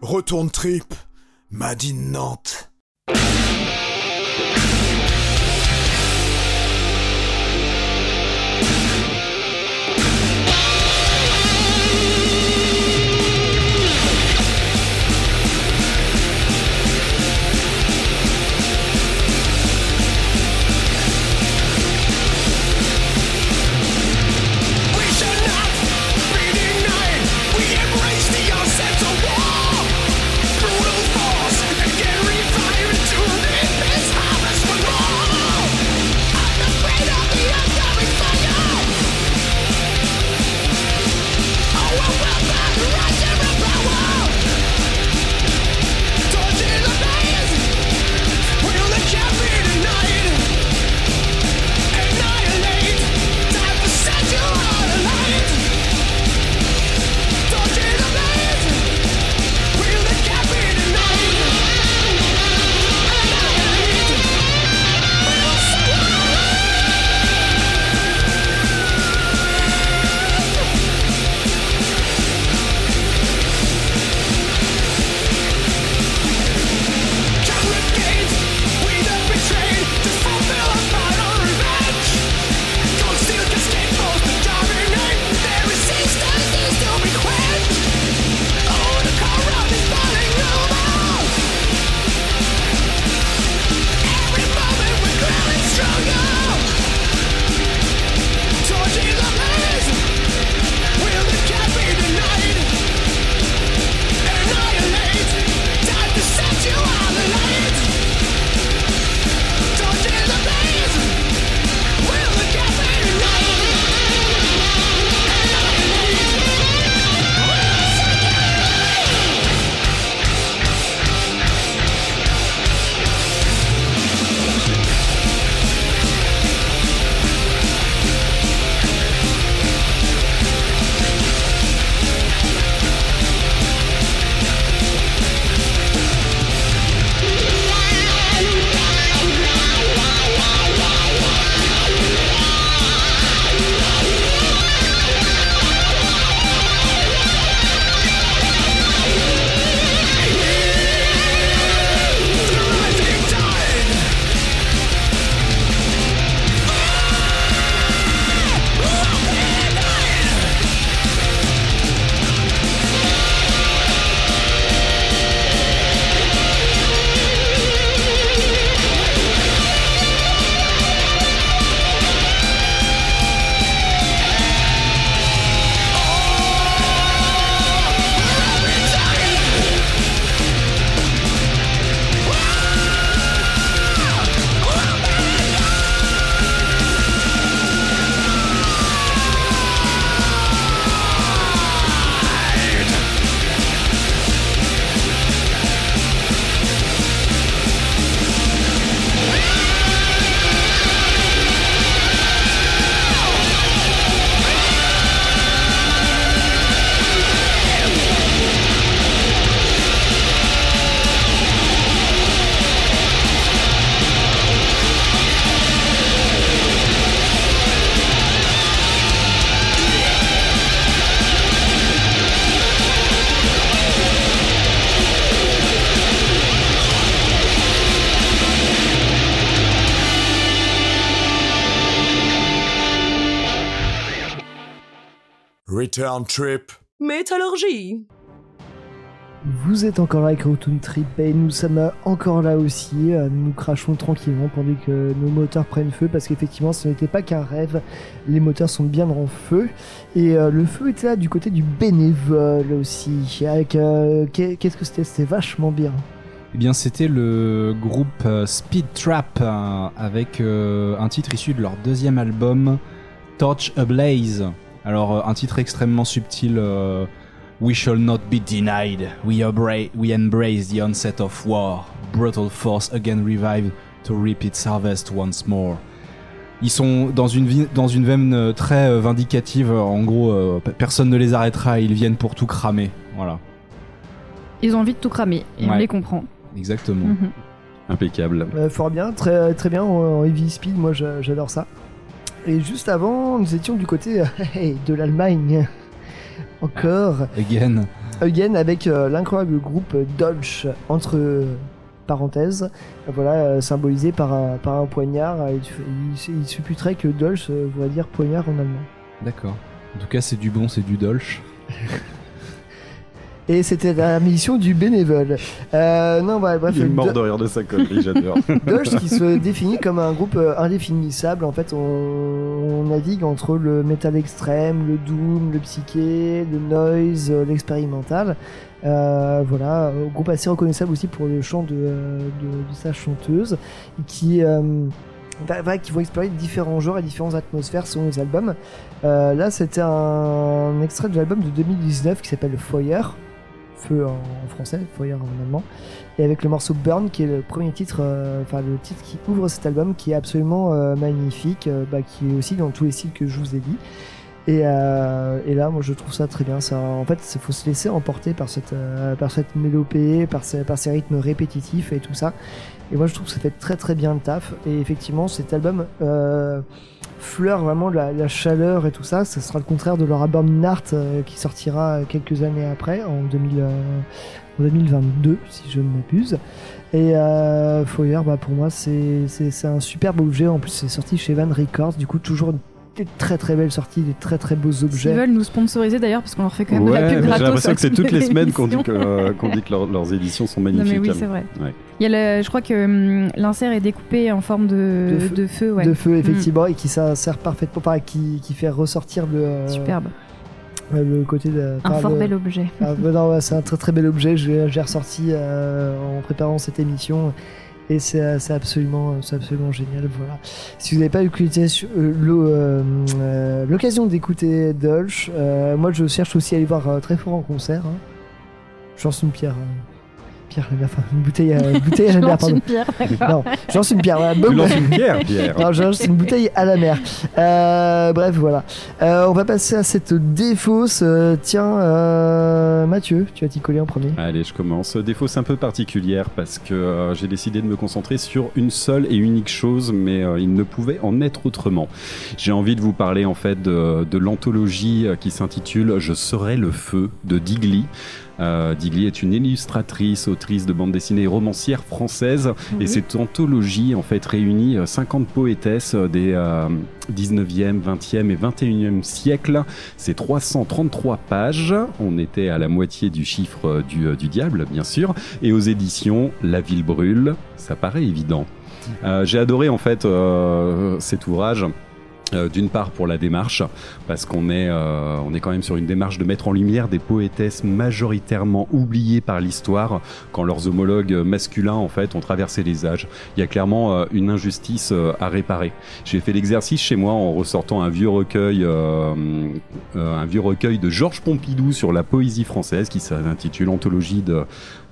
Retourne trip, Madine Nantes. Return trip. Métallurgie. Vous êtes encore là avec Rotoon Trip et nous sommes encore là aussi. Euh, Nous crachons tranquillement pendant que nos moteurs prennent feu parce qu'effectivement ce n'était pas qu'un rêve. Les moteurs sont bien en feu et euh, le feu était là du côté du bénévole aussi. Avec euh, qu'est- qu'est-ce que c'était? C'était vachement bien. Eh bien, c'était le groupe euh, Speed Trap avec euh, un titre issu de leur deuxième album Torch Ablaze. Alors, euh, un titre extrêmement subtil. euh, We shall not be denied. We, abra- we embrace the onset of war. Brutal force again revived to reap its harvest once more. Ils sont dans une, dans une veine euh, très vindicative. En gros, euh, pe- personne ne les arrêtera. Ils viennent pour tout cramer. Voilà, Ils ont envie de tout cramer, et on Ouais. les comprend. exactement. Mhm. Impeccable. Euh, fort bien, très, très bien en, en heavy speed, moi j'a- j'adore ça. Et juste avant, nous étions du côté euh, <laughs> de l'Allemagne. <laughs> Encore. Again. Again avec euh, l'incroyable groupe Dolch entre parenthèses, voilà, euh, symbolisé par un, par un poignard. Il, il, il supputerait que Dolch voudrait dire poignard en allemand. D'accord. En tout cas, c'est du bon, c'est du dolch. <laughs> Et c'était la mission du bénévole. Euh, non, voilà, bref. Il est mort de rire de sa connerie, j'adore. <laughs> Dolch qui se définit comme un groupe euh, indéfinissable. En fait, on, on navigue entre le métal extrême, le doom, le psyché, le noise, euh, l'expérimental. Euh, voilà, un groupe assez reconnaissable aussi pour le chant de, de, de sa chanteuse, qui, euh, bah, qui vont explorer différents genres et différentes atmosphères selon les albums. Euh, là, c'était un extrait de l'album de 2019 qui s'appelle Foyer, feu en, français, Foyer en allemand et avec le morceau Burn qui est le premier titre, euh, enfin le titre qui ouvre cet album qui est absolument euh, magnifique, euh, bah, qui est aussi dans tous les styles que je vous ai dit. Et, là, moi, je trouve ça très bien. Ça, en fait, il faut se laisser emporter par cette, par cette mélopée, par ces, par ces rythmes répétitifs et tout ça. Et moi, je trouve que ça fait très très bien le taf. Et effectivement, cet album fleure vraiment la, la chaleur et tout ça. Ce sera le contraire de leur album Nart euh, qui sortira quelques années après, en 2000, euh, 2022, si je ne m'abuse. Et euh, Foyer, bah, pour moi, c'est un superbe objet. En plus, c'est sorti chez Van Records. Du coup, toujours des très très belles sorties, des très très beaux objets. veulent nous sponsoriser d'ailleurs, parce qu'on leur fait quand même de la pub mais j'ai gratos. l'impression que c'est toutes les semaines qu'on dit que, euh, qu'on dit que leurs- leurs éditions sont Non magnifiques. mais oui, c'est vrai. Ouais. Il y a le, je crois que hum, l'insert est découpé en forme de, De feu. de feu. ouais. de feu effectivement et qui ça sert parfaitement enfin, qui, qui fait ressortir le euh, Superbe. euh, le côté de Un fort le- bel objet. Ah, bah non, ouais, c'est un très très bel objet j'ai j'ai ressorti euh, en préparant cette émission et c'est euh, c'est absolument génial voilà si vous n'avez pas sur- euh, euh, euh, l'occasion d'écouter Dolch euh, moi je cherche aussi à aller voir euh, très fort en concert hein. pierre euh, pierre à la mer, enfin une bouteille à, une bouteille à la Je <laughs> mer lance pardon une pierre, d'accord. non je lance une pierre voilà, Tu lances une pierre, Pierre. Non, je- c'est une bouteille à la mer. Euh, bref, voilà. Euh, on va passer à cette défausse. Euh, tiens, euh, Mathieu, tu vas t'y coller en premier? Allez, je commence. Défausse un peu particulière parce que euh, j'ai décidé de me concentrer sur une seule et unique chose, mais euh, il ne pouvait en être autrement. J'ai envie de vous parler en fait de, de l'anthologie euh, qui s'intitule Je serai le feu de Digli. Euh, Digli est une illustratrice, autrice de bande dessinée et romancière française. Et cette anthologie, en fait, réunit euh, 50 poétesses euh, des euh, 19e, 20e et 21e siècles. C'est 333 pages. On était à la moitié du chiffre euh, du, euh, du diable, bien sûr. Et aux éditions La Ville Brûle, ça paraît évident. Euh, J'ai adoré, en fait, euh, cet ouvrage. Euh, D'une part pour la démarche, parce qu'on est, euh, est quand même sur une démarche de mettre en lumière des poétesses majoritairement oubliées par l'histoire, quand leurs homologues masculins en fait ont traversé les âges. Il y a clairement euh, une injustice à réparer. J'ai fait l'exercice chez moi en ressortant un vieux recueil, un vieux recueil de Georges Pompidou sur la poésie française, qui s'intitule Anthologie de,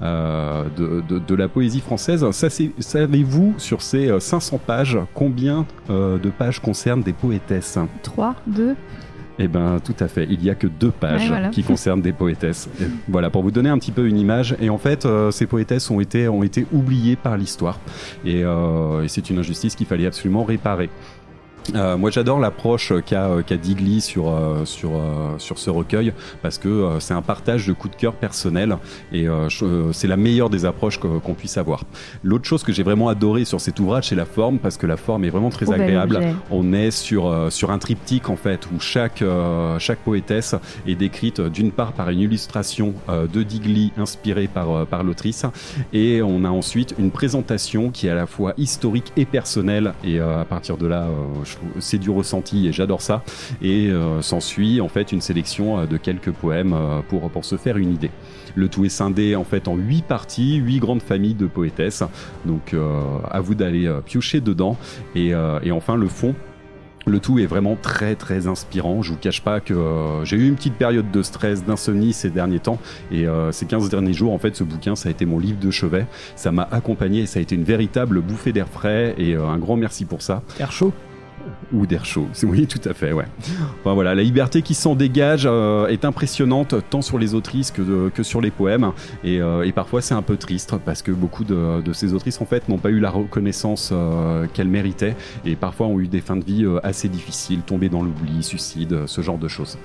euh, de, de, de la poésie française. Savez-vous sur ces euh, 500 pages combien euh, de pages concernent des poétesses? 3, 2. eh ben, tout à fait. Il y a que deux pages Ouais, voilà. qui concernent des poétesses. <laughs> Et voilà, pour vous donner un petit peu une image. Et en fait, euh, ces poétesses ont été, ont été oubliées par l'histoire. Et, euh, et c'est une injustice qu'il fallait absolument réparer. Euh, moi j'adore l'approche qu'a euh, qu'a Digli sur, euh, sur, euh, sur ce recueil parce que c'est un partage de coups de cœur personnel et c'est la meilleure des approches qu'on puisse avoir. L'autre chose que j'ai vraiment adoré sur cet ouvrage c'est la forme parce que la forme est vraiment très Trop bel agréable. On est sur, sur un triptyque en fait où chaque, chaque poétesse est décrite d'une part par une illustration de Digli inspirée par, par l'autrice et on a ensuite une présentation qui est à la fois historique et personnelle et euh, à partir de là euh, je c'est du ressenti et j'adore ça et euh, s'ensuit en fait une sélection euh, de quelques poèmes euh, pour, pour se faire une idée. Le tout est scindé en fait en huit parties, huit grandes familles de poétesses. Donc à vous d'aller piocher dedans. Et, enfin le fond. Le tout est vraiment très très inspirant. Je vous cache pas que j'ai eu une petite période de stress, d'insomnie ces derniers temps. Et ces 15 derniers jours, en fait, ce bouquin, ça a été mon livre de chevet. Ça m'a accompagné et ça a été une véritable bouffée d'air frais. Et un grand merci pour ça. Air chaud. Ou d'air chaud. <laughs> Oui, tout à fait, ouais. Enfin, voilà, la liberté qui s'en dégage euh, est impressionnante tant sur les autrices que, de- que sur les poèmes. Et, euh, et parfois, c'est un peu triste parce que beaucoup de, de ces autrices, en fait, n'ont pas eu la reconnaissance euh, qu'elles méritaient et parfois ont eu des fins de vie assez difficiles, tombées dans l'oubli, suicide, ce genre de choses.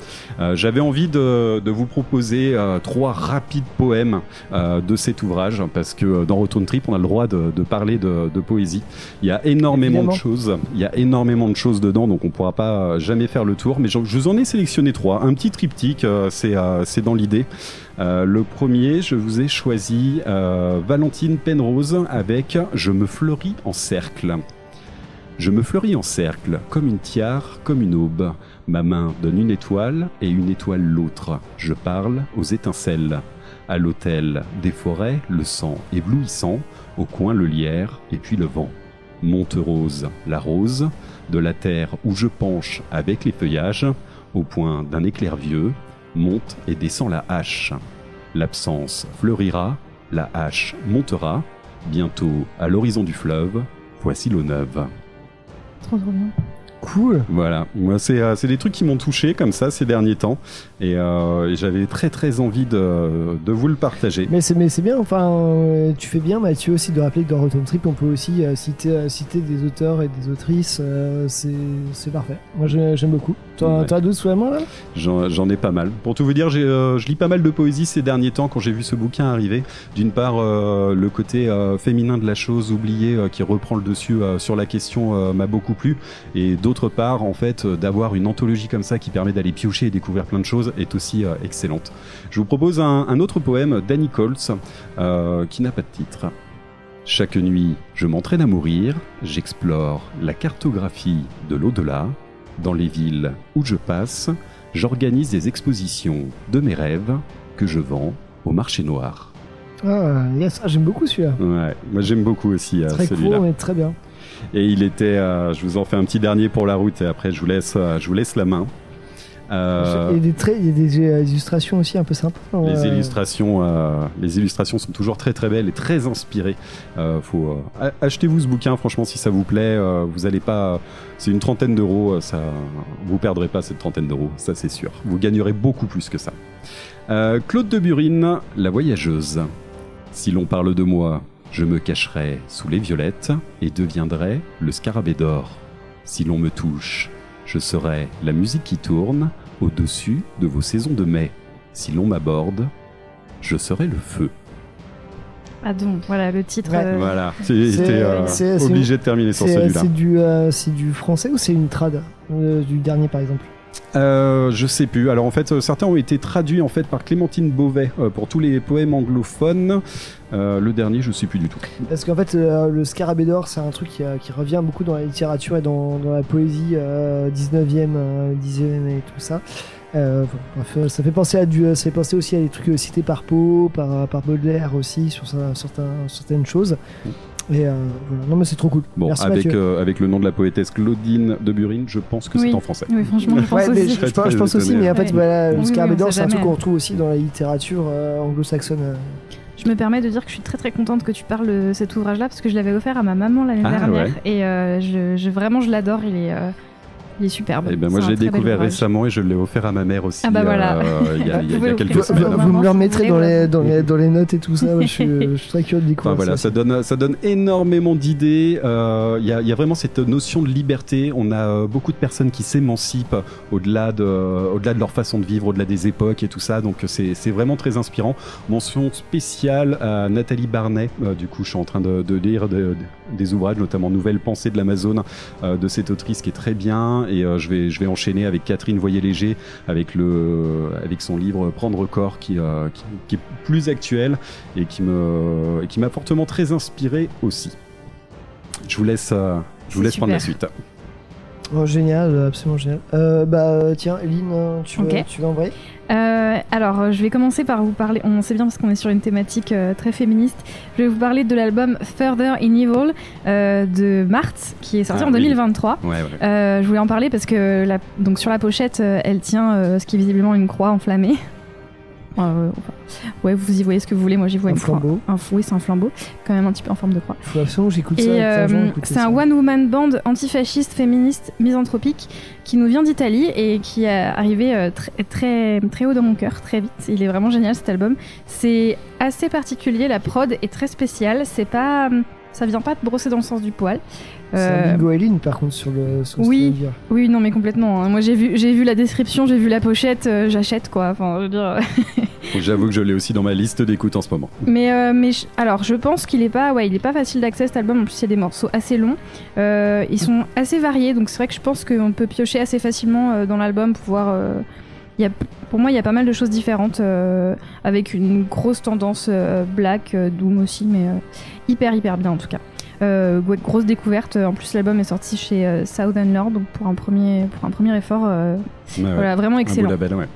J'avais envie de, de vous proposer trois rapides poèmes de cet ouvrage parce que dans Return Trip, on a le droit de, de parler de, de poésie. Il y a énormément Évidemment. de choses. Il y a énormément de choses dedans, donc on pourra pas euh, jamais faire le tour. Mais je, vous en ai sélectionné trois. Un petit triptyque, euh, c'est euh, c'est dans l'idée. Le premier, je vous ai choisi Valentine Penrose avec Je me fleuris en cercle. Je me fleuris en cercle, comme une tiare, comme une aube. Ma main donne une étoile et une étoile l'autre. Je parle aux étincelles. À l'autel, des forêts, le sang éblouissant. Au coin, le lierre et puis le vent. Monte rose, la rose. De la terre où je penche avec les feuillages. Au point d'un éclair vieux, monte et descend la hache. L'absence fleurira, la hache montera. Bientôt, à l'horizon du fleuve, voici l'eau neuve. Cool. Voilà, moi c'est euh, c'est des trucs qui m'ont touché comme ça ces derniers temps et, euh, et j'avais très très envie de, de vous le partager. Mais c'est bien, enfin, euh, tu fais bien Mathieu aussi de rappeler que dans Return Trip, on peut aussi citer, citer des auteurs et des autrices, c'est parfait. Moi j'ai- j'aime beaucoup. Ouais. toi d'autres sous la main là J'en ai pas mal. Pour tout vous dire, euh, je lis pas mal de poésie ces derniers temps quand j'ai vu ce bouquin arriver. D'une part, euh, le côté euh, féminin de la chose oublié euh, qui reprend le dessus sur la question m'a beaucoup plu. Et d'autre part, en fait, d'avoir une anthologie comme ça qui permet d'aller piocher et découvrir plein de choses est aussi excellente. Je vous propose un, un autre poème d'Annie Colts qui n'a pas de titre. Chaque nuit, je m'entraîne à mourir, j'explore la cartographie de l'au-delà. Dans les villes où je passe, j'organise des expositions de mes rêves que je vends au marché noir. Ah, yes, ah, j'aime beaucoup celui-là. Ouais, moi j'aime beaucoup aussi euh, Très celui-là. court, mais très bien. Et il était, euh, je vous en fais un petit dernier pour la route et après je vous laisse, euh, je vous laisse la main. Euh, Il y a des traits, il y a des euh, illustrations aussi un peu sympas. Les euh, illustrations, les illustrations sont toujours très très belles et très inspirées. Faut achetez-vous ce bouquin, franchement, si ça vous plaît. vous allez pas, c'est une trentaine d'euros, ça, vous perdrez pas cette trentaine d'euros, ça c'est sûr. Vous gagnerez beaucoup plus que ça. Claude de Burine, la voyageuse. Si l'on parle de moi, je me cacherai sous les violettes et deviendrai le scarabée d'or. Si l'on me touche, je serai la musique qui tourne au-dessus de vos saisons de mai. Si l'on m'aborde, je serai le feu. Ah donc, voilà le titre. Ouais. euh, Voilà, été euh, obligé de terminer sur celui-là. c'est du, euh, du français ou c'est une trad euh, du dernier par exemple? Euh, je sais plus. Alors en fait, euh, certains ont été traduits en fait par Clémentine Beauvais euh, pour tous les poèmes anglophones. Le dernier, je sais plus du tout. Parce qu'en fait, le scarabée d'or, c'est un truc qui, qui revient beaucoup dans la littérature et dans, dans la poésie euh, 19e, euh, 10e et tout ça. Ça fait penser à du, ça fait penser aussi à des trucs cités par Poe, par, par Baudelaire aussi sur certains- certaines choses. Et euh, voilà. non mais c'est trop cool. Bon, Merci avec Mathieu. euh, avec le nom de la poétesse Claudine de Burine, je pense que Oui. c'est en français. Oui, franchement, je pense Ouais, aussi. je, je pense, je pense aussi, mais en fait, Ouais. voilà, Oui, le scarabée c'est un truc qu'on retrouve aussi dans la littérature euh, anglo-saxonne. euh. Je me permets de dire que je suis très très contente que tu parles de cet ouvrage-là parce que je l'avais offert à ma maman l'année Ah, dernière ouais. et euh, je, je- vraiment je l'adore. Il est, euh, il est superbe. Et ben moi, je l'ai découvert récemment et je l'ai offert à ma mère aussi. Ah bah voilà. euh, il y a, il y a- il y a Vous pouvez quelques Vous, me le remettrez dans les, dans, les, dans les notes et tout ça. moi, je, suis, <laughs> je suis très curieux de découvrir Enfin, voilà, ça. ça donne, ça donne énormément d'idées. Euh, Il y, a, il y a vraiment cette notion de liberté. On a euh, beaucoup de personnes qui s'émancipent au-delà de, au-delà de leur façon de vivre, au-delà des époques et tout ça. Donc c'est c'est vraiment très inspirant. Mention spéciale à Nathalie Barnet. Euh, du coup, je suis en train de, de lire de- de- des ouvrages, notamment Nouvelle pensée de l'Amazone euh, de cette autrice qui est très bien. Et euh, je vais, je vais enchaîner avec Catherine Voyer-Léger avec le, avec son livre Prendre corps qui, euh, qui, qui est plus actuel et qui me, et qui m'a fortement très inspiré aussi. Je vous laisse, euh, je vous laisse prendre la suite. Oh, génial, absolument génial. Euh, bah tiens, Eline, euh, tu, veux, Ok. tu veux envoyer Euh, alors, je vais commencer par vous parler. On sait bien parce qu'on est sur une thématique euh, très féministe. Je vais vous parler de l'album Further in Evil euh, de Marthe, qui est sorti Ah en oui. 2023. Ouais, ouais. Euh, je voulais en parler parce que la- donc sur la pochette, elle tient euh, ce qui est visiblement une croix enflammée. Euh, enfin, ouais, vous y voyez ce que vous voulez. Moi, j'y vois Un une croix. flambeau. Un, oui, c'est un flambeau, quand même un petit peu en forme de croix. J'écoute ça. Euh, c'est un one-woman band antifasciste, féministe, misanthropique qui nous vient d'Italie et qui est arrivé euh, très, très, très haut dans mon cœur, très vite. Il est vraiment génial cet album. C'est assez particulier, la prod est très spéciale. C'est pas, ça vient pas te brosser dans le sens du poil. C'est Euh, un Bingo Eileen, par contre, sur le. Sur ce oui. dire. oui, non, mais complètement. hein. Moi, j'ai vu, j'ai vu la description, j'ai vu la pochette, euh, j'achète quoi. Enfin, je veux dire. J'avoue que je l'ai aussi dans ma liste d'écoute en ce moment. Mais, euh, mais je- alors, je pense qu'il est pas, ouais, il est pas facile d'accès cet album. En plus, il y a des morceaux assez longs. Euh, ils sont assez variés, donc c'est vrai que je pense qu'on peut piocher assez facilement euh, dans l'album pour voir. euh, il y a, pour moi, il y a pas mal de choses différentes, euh, avec une grosse tendance euh, black, euh, doom aussi, mais hyper hyper bien en tout cas. Grosse découverte. En plus, l'album est sorti chez Southern Lord, donc pour un premier, pour un premier effort, Ouais, voilà, vraiment Un beau excellent. label, ouais.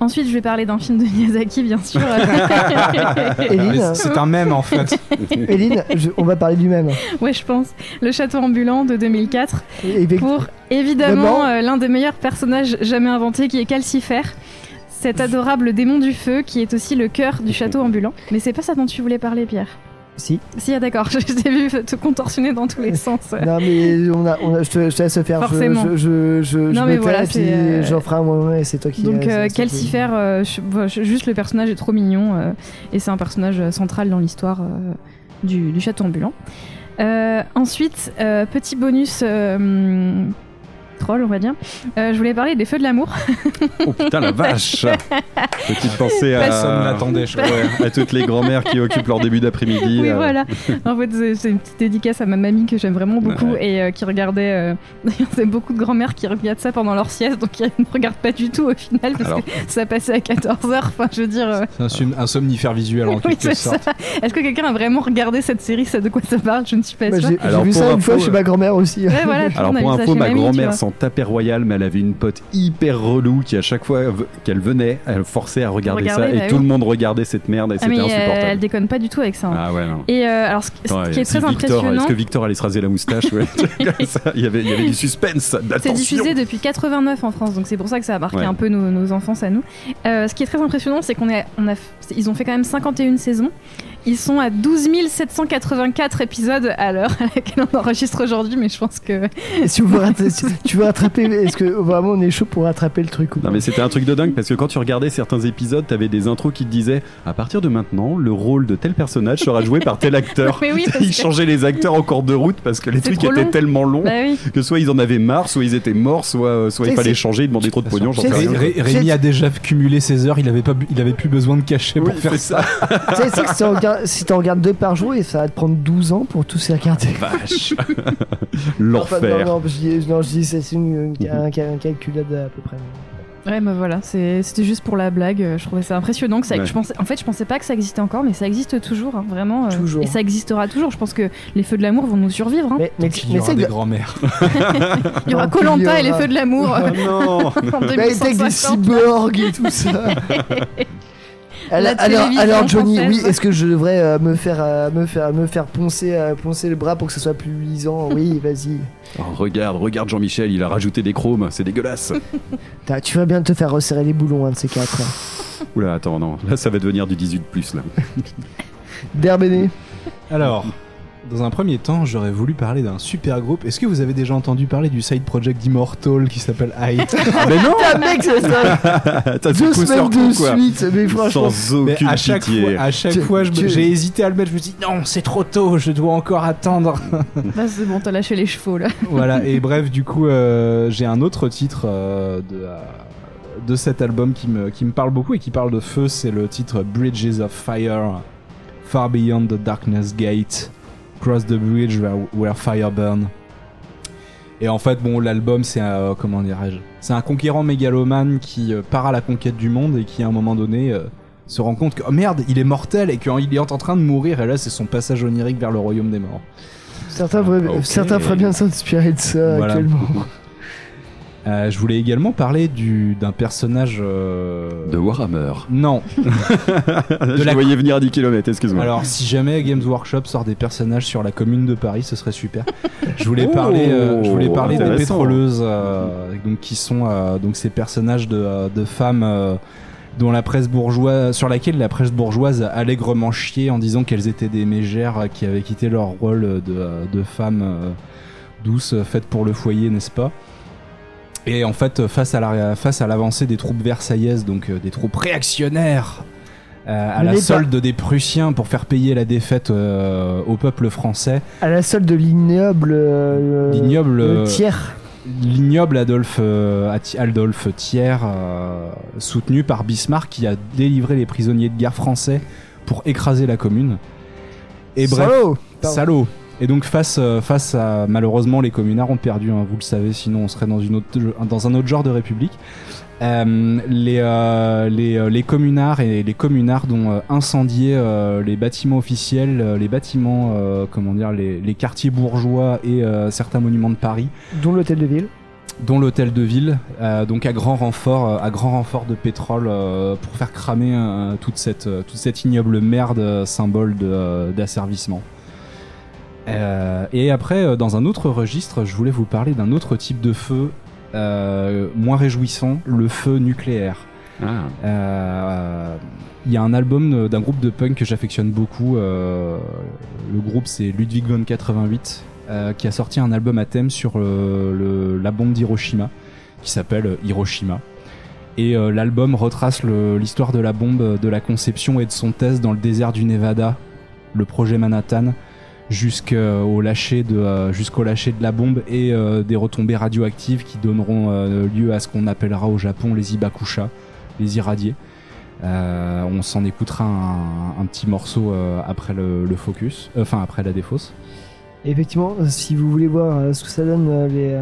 Ensuite, je vais parler d'un film de Miyazaki, bien sûr. <laughs> Mais C'est <laughs> un mème en fait. Eileen, je- on va parler du même. Ouais, je pense. Le château ambulant de 2004 Et- et- pour évidemment euh, l'un des meilleurs personnages jamais inventés qui est Calcifer. Cet adorable démon du feu qui est aussi le cœur du château ambulant. Mais c'est pas ça dont tu voulais parler, Pierre? Si. Si, ah, d'accord, <laughs> je t'ai vu te contorsionner dans tous les <laughs> sens. Non, mais on a, on a, je, te, je te laisse faire. Forcément. Je, je, je, Non, mais voilà, tais, et puis c'est, j'en ferai un moment et c'est toi qui. Donc euh, euh, Calcifer, euh, je- juste le personnage est trop mignon euh, et c'est un personnage central dans l'histoire du, du château ambulant. Ensuite, petit bonus troll, on va dire. Euh, je voulais parler des feux de l'amour. Oh putain la vache <laughs> Petite pensée à, Personne l'attendait, je crois. Ouais, à toutes les grand-mères qui occupent leur début d'après-midi. oui, euh, voilà. En fait, c'est- une petite dédicace à ma mamie que j'aime vraiment beaucoup Ouais. et euh, qui regardait. euh, <laughs> D'ailleurs, c'est beaucoup de grand-mères qui regardent ça pendant leur sieste, donc ils ne regardent pas du tout au final parce Alors. que ça passait à 14h. Enfin, je veux dire. euh, C'est un, som- un somnifère visuel en <laughs> oui, quelque sorte. Est-ce que quelqu'un a vraiment regardé cette série? Ça de quoi ça parle? Je ne suis pas Bah, sûre. J'ai vu pour ça une info, fois chez euh, ma grand-mère aussi. Ouais, voilà, Alors pour info, ma grand-mère s'en tapait royal, mais elle avait une pote hyper relou qui à chaque fois qu'elle venait, elle forçait à regarder Regarder, ça et bah tout oui. le monde regardait cette merde et Ah, c'était euh, insupportable. elle déconne pas du tout avec ça. hein. Ah ouais non. Et euh, alors, ce, qui est très Victor, impressionnant, Est-ce que Victor allait se raser la moustache ouais. <laughs> Ça, il y avait, il y avait du suspense. c'est diffusé depuis 89 en France, donc c'est pour ça que ça a marqué Ouais. un peu nos, nos enfances à nous. Euh, ce qui est très impressionnant, c'est qu'on on a, ils ont fait quand même 51 saisons. Ils sont à 12 784 épisodes à l'heure à laquelle on enregistre aujourd'hui, mais je pense que Et si vous <laughs> tu veux rattraper, est-ce que vraiment on est chaud pour rattraper le truc ou pas Non mais c'était un truc de dingue parce que quand tu regardais certains épisodes, t'avais des intros qui te disaient à partir de maintenant, le rôle de tel personnage sera joué par tel acteur. <laughs> Mais oui, Ils que- changeaient les acteurs en cours de route parce que les trucs étaient long. tellement longs bah oui. que soit ils en avaient marre, soit ils étaient morts, soit, euh, soit il fallait changer, ils demandaient trop de pognon, j'en sais rien. Ré- Ré- Rémi a déjà cumulé ses heures, il avait, pas, bu- il avait plus besoin de cacher Oui, pour faire c'est ça. ça. Si t'en regardes, si t'en regardes deux par jour, et ça va te prendre 12 ans pour tous les regarder. <laughs> Vache. <laughs> L'enfer. Non, non, je dis, non, je dis c'est une, une- un, un calculade à peu près. Ouais, bah voilà, c'était juste pour la blague. euh, Je trouvais ça impressionnant que ça. Ouais. Je pensais, en fait, je pensais pas que ça existait encore, mais ça existe toujours, hein, vraiment. euh, Toujours. Et ça existera toujours. Je pense que les feux de l'amour vont nous survivre. hein. Mais, mais, Il y mais aura c'est des que- grands-mères. <laughs> Il y aura Colanta et les aura- feux de l'amour euh, non. en Mais avec des 2150. cyborgs et tout ça. Alors, Johnny, française. oui, est-ce que je devrais euh, me faire euh, me faire me faire poncer euh, poncer le bras pour que ce soit plus luisant? Oui, <laughs> vas-y. Oh, regarde, regarde Jean-Michel, il a rajouté des chromes, c'est dégueulasse. <laughs> T'as- Tu vas bien te faire resserrer les boulons, un de ces quatre. Oula, attends, non, là ça va devenir du 18 plus là. <laughs> Derbéné. Alors, dans un premier temps, j'aurais voulu parler d'un super groupe. Est-ce que vous avez déjà entendu parler du side project d'Immortal qui s'appelle Hyde <laughs> Ah mais non mec, c'est ça. <laughs> T'as Deux semaines de quoi. suite, mais franchement. Sans Mais aucune à chaque pitié. fois, à chaque Tu- fois, j'ai hésité à le mettre. Je me dis non, c'est trop tôt, je dois encore attendre. <laughs> Là, c'est bon, t'as lâché les chevaux là. voilà. Et bref, du coup, euh, j'ai un autre titre euh, de euh, de cet album qui me qui me parle beaucoup et qui parle de feu. C'est le titre Bridges of Fire, Far Beyond the Darkness Gate, Cross the Bridge where, where Fire Burn. Et en fait, bon, l'album, c'est un, comment dirais-je, c'est un conquérant mégalomane qui euh, part à la conquête du monde et qui, à un moment donné, euh, se rend compte que oh merde, il est mortel et qu'il est en train de mourir. Et là, c'est son passage onirique vers le royaume des morts. Certains, certains feraient bien s'inspirer de ça Voilà. actuellement. Euh, je voulais également parler du d'un personnage. euh, De Warhammer. Non. <laughs> Je la- voyais venir à 10 km, excuse-moi. Alors, si jamais Games Workshop sort des personnages sur la commune de Paris, ce serait super. Je voulais Oh, parler, euh, je voulais parler des pétroleuses, donc qui sont donc ces personnages de, de femmes dont la presse bourgeoise, sur laquelle la presse bourgeoise a allègrement chié en disant qu'elles étaient des mégères qui avaient quitté leur rôle de, de femmes douces faites pour le foyer, n'est-ce pas? Et en fait, face à la face à l'avancée des troupes versaillaises, donc euh, des troupes réactionnaires, euh, à la solde des Prussiens pour faire payer la défaite euh, au peuple français, À la solde de l'ignoble. euh, l'ignoble Adolphe, Adolphe Thiers, soutenu par Bismarck, qui a délivré les prisonniers de guerre français pour écraser la commune. Et bref, Salaud salaud. Et donc face, euh, face à malheureusement les communards ont perdu, hein, vous le savez, sinon on serait dans, une autre, dans un autre genre de république. Euh, les, euh, les, les communards et les communards ont euh, incendié les bâtiments officiels, les bâtiments, comment dire, les, les quartiers bourgeois et certains monuments de Paris Dont l'hôtel de ville. dont l'hôtel de ville, donc à grand renfort, à grand renfort de pétrole pour faire cramer toute cette toute cette ignoble merde symbole d'asservissement. Euh, et après, euh, dans un autre registre, je voulais vous parler d'un autre type de feu euh, moins réjouissant, le feu nucléaire. Ah. Euh, Il y a un album d'un groupe de punk que j'affectionne beaucoup. le groupe c'est Ludwig von 88 euh, qui a sorti un album à thème sur le- le- la bombe d'Hiroshima qui s'appelle Hiroshima. Et l'album retrace l'histoire de la bombe, de la conception et de son test dans le désert du Nevada, le projet Manhattan, jusqu'au lâcher de euh, jusqu'au lâcher de la bombe et euh, des retombées radioactives qui donneront euh, lieu à ce qu'on appellera au Japon les ibakusha, les irradiés. Euh, on s'en écoutera un, un petit morceau euh, après le, le focus, euh, enfin après la défausse. Effectivement, si vous voulez voir ce que ça donne, les.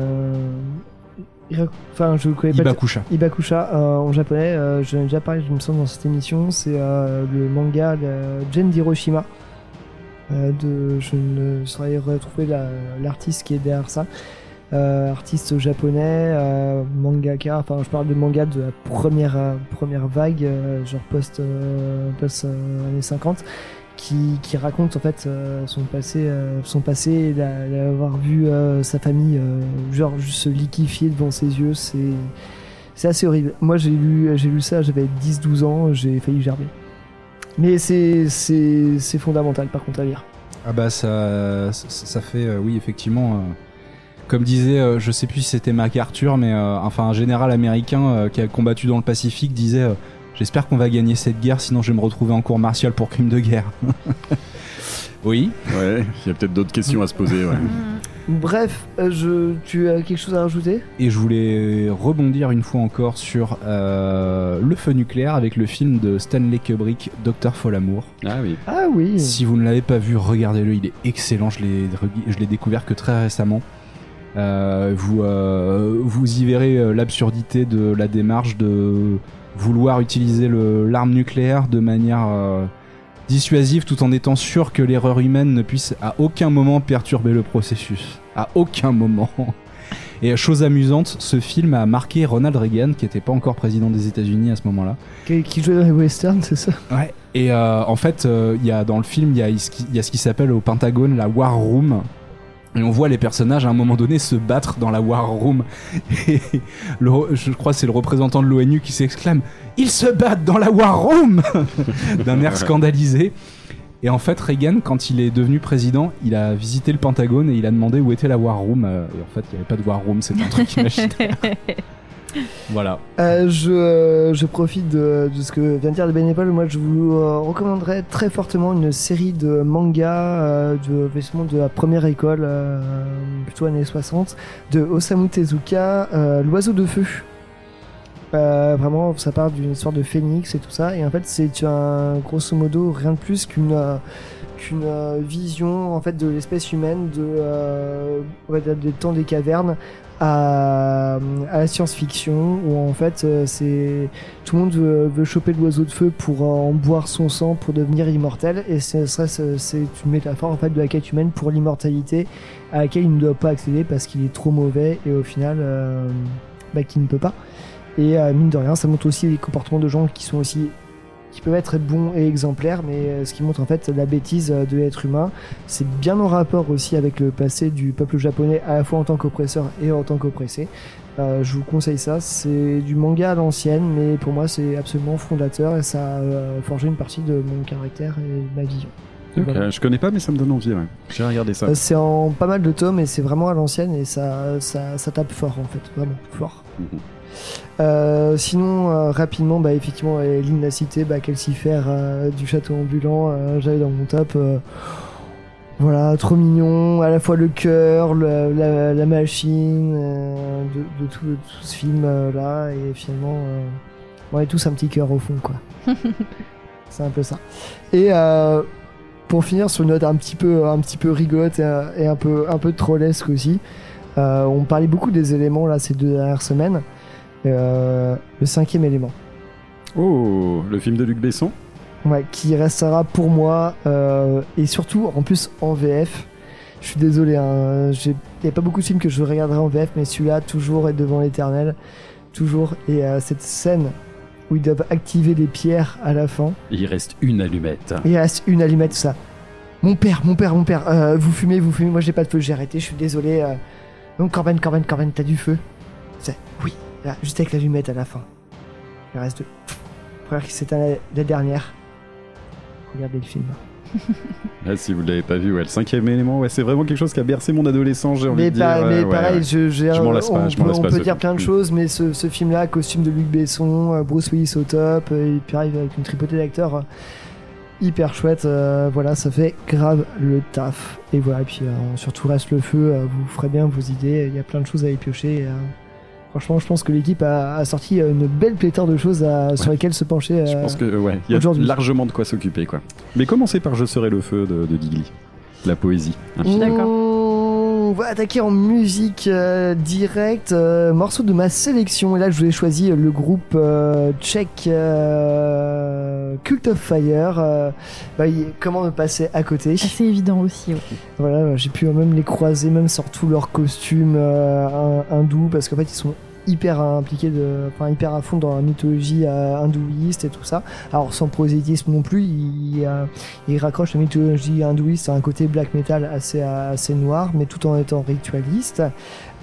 Enfin, je connais pas. le- Ibakusha. Ibakusha en japonais, j'en ai déjà parlé, je me sens dans cette émission, c'est le manga de Gen d'Hiroshima. Euh, de, je ne saurais retrouver la- l'artiste qui est derrière ça. Euh, artiste japonais, euh, mangaka, enfin je parle de manga de la première, euh, première vague, genre post, post années 50, qui, qui raconte en fait son passé, son passé, l'avoir vu sa famille genre juste se liquéfier devant ses yeux, c'est assez horrible. Moi j'ai lu, lu ça, j'avais 10-12 ans, j'ai failli gerber. Mais c'est fondamental par contre à lire. Ah bah ça, ça, fait, euh, oui effectivement, euh, comme disait, euh, je sais plus si c'était MacArthur, mais enfin un général américain qui a combattu dans le Pacifique disait J'espère qu'on va gagner cette guerre, sinon je vais me retrouver en cour martiale pour crime de guerre. <laughs> oui. Ouais, il y a peut-être d'autres questions à se poser. Ouais. Bref, euh, je, tu as quelque chose à rajouter? Et je voulais rebondir une fois encore sur euh, le feu nucléaire avec le film de Stanley Kubrick, Docteur Folamour. Ah oui. Ah oui. Si vous ne l'avez pas vu, regardez-le, il est excellent. Je l'ai, je l'ai découvert que très récemment. Euh, vous, euh, vous y verrez l'absurdité de la démarche de vouloir utiliser l'arme nucléaire de manière dissuasive tout en étant sûr que l'erreur humaine ne puisse à aucun moment perturber le processus. À aucun moment. Et chose amusante, ce film a marqué Ronald Reagan, qui n'était pas encore président des États-Unis à ce moment-là. Qui, qui jouait dans les westerns, c'est ça? Ouais. Et euh, en fait, euh, il y a dans le film, y il y a ce qui s'appelle au Pentagone la War Room. Et on voit les personnages à un moment donné se battre dans la War Room. <laughs> Et le re- je crois c'est le représentant de l'ONU qui s'exclame Ils se battent dans la War Room <laughs> D'un air <laughs> scandalisé. Et en fait, Reagan, quand il est devenu président, il a visité le Pentagone et il a demandé où était la War Room. Euh, Et en fait, il n'y avait pas de War Room, c'était un truc imaginaire. Voilà. Euh, je, euh, je profite de, ce que vient de dire le bénévole. Moi, je vous euh, recommanderais très fortement une série de mangas de, effectivement, de la première école, plutôt années 60, de Osamu Tezuka, L'oiseau de feu. Vraiment, ça part d'une histoire de phénix et tout ça. Et en fait, c'est un grosso modo rien de plus qu'une vision en fait de l'espèce humaine de des temps des cavernes à, la science-fiction où en fait euh, c'est tout le monde veut, veut choper l'oiseau de feu pour en boire son sang pour devenir immortel. Et ce c'est une métaphore en fait de la quête humaine pour l'immortalité à laquelle il ne doit pas accéder parce qu'il est trop mauvais et au final euh, bah, qu'il ne peut pas. Et euh, mine de rien ça montre aussi les comportements de gens qui sont aussi qui peuvent être bons et exemplaires, mais euh, ce qui montre en fait la bêtise euh, de l'être humain. C'est bien en rapport aussi avec le passé du peuple japonais, à la fois en tant qu'oppresseur et en tant qu'oppressé. Euh, je vous conseille ça. C'est du manga à l'ancienne, mais pour moi c'est absolument fondateur et ça a forgé une partie de mon caractère et de ma vision. Ok, Voilà. Je connais pas, mais ça me donne envie. Ouais. J'ai regardé ça. C'est en pas mal de tomes et c'est vraiment à l'ancienne et ça, ça, ça tape fort en fait, vraiment fort. Mhm. Euh, sinon, euh, rapidement, bah, effectivement, Lynn l'a cité, bah, Calcifère euh, du château ambulant, j'avais dans mon top. voilà, trop mignon, à la fois le cœur, le- la, la machine, de, de tout, de tout ce film euh, là, et finalement, on est tous un petit cœur au fond, quoi. <laughs> C'est un peu ça. Et pour finir sur une note un petit peu, un petit peu rigolote et, et un peu, un peu trollesque aussi, on parlait beaucoup des éléments là ces deux dernières semaines. Euh, le cinquième élément, Oh, le film de Luc Besson ouais, qui restera pour moi euh, et surtout en plus en VF. Je suis désolé, hein, j'ai- il n'y a pas beaucoup de films que je regarderai en VF, mais celui-là toujours est devant l'éternel, toujours. Et euh, cette scène où ils doivent activer les pierres à la fin. Il reste une allumette. Il reste une allumette, tout ça. Mon père, mon père, mon père, euh, vous fumez, vous fumez, moi j'ai pas de feu, j'ai arrêté, je suis désolé. euh. Donc Corben, Corben, Corben, t'as du feu C'est Oui, là, juste avec l'allumette à la fin. Il reste deux. Frère, c'était la, la dernière. Regardez le film. <laughs> Ah, si vous l'avez pas vu, ouais, le cinquième élément, ouais, c'est vraiment quelque chose qui a bercé mon adolescence, j'ai envie Mais, de dire. mais ouais, pareil, ouais. je, Je un- m'en lasse pas, on je m'en peut, lasse on pas, peut dire film. plein de Mm. choses, mais ce, ce film-là, costume de Luc Besson, euh, Bruce Willis au top, euh, et puis arrive avec une tripotée d'acteurs euh, hyper chouette. euh, voilà, ça fait grave le taf. Et voilà, et puis euh, surtout reste le feu, euh, vous ferez bien vos idées, il y a plein de choses à y piocher. et, franchement, je pense que l'équipe a, a sorti euh, une belle pléthore de choses à- sur lesquelles se pencher. Je euh, pense que, ouais, il y a aujourd'hui. largement de quoi s'occuper, quoi. Mais commencez par Je serai le feu de, de Digli. La poésie. Un film. D'accord. On va attaquer en musique euh, directe, euh, morceau de ma sélection. Et là, je vous ai choisi le groupe euh, tchèque euh, Cult of Fire. Euh, bah, comment me passer à côté Assez évident aussi. ouais. Voilà, j'ai pu même les croiser, même sur tous leurs costumes hin- hindous, parce qu'en fait, ils sont hyper impliqués, de, enfin hyper à fond dans la mythologie euh, hindouiste et tout ça. Alors sans prosélytisme non plus, ils, euh, ils raccrochent la mythologie hindouiste à un côté black metal assez, assez noir, mais tout en étant ritualiste.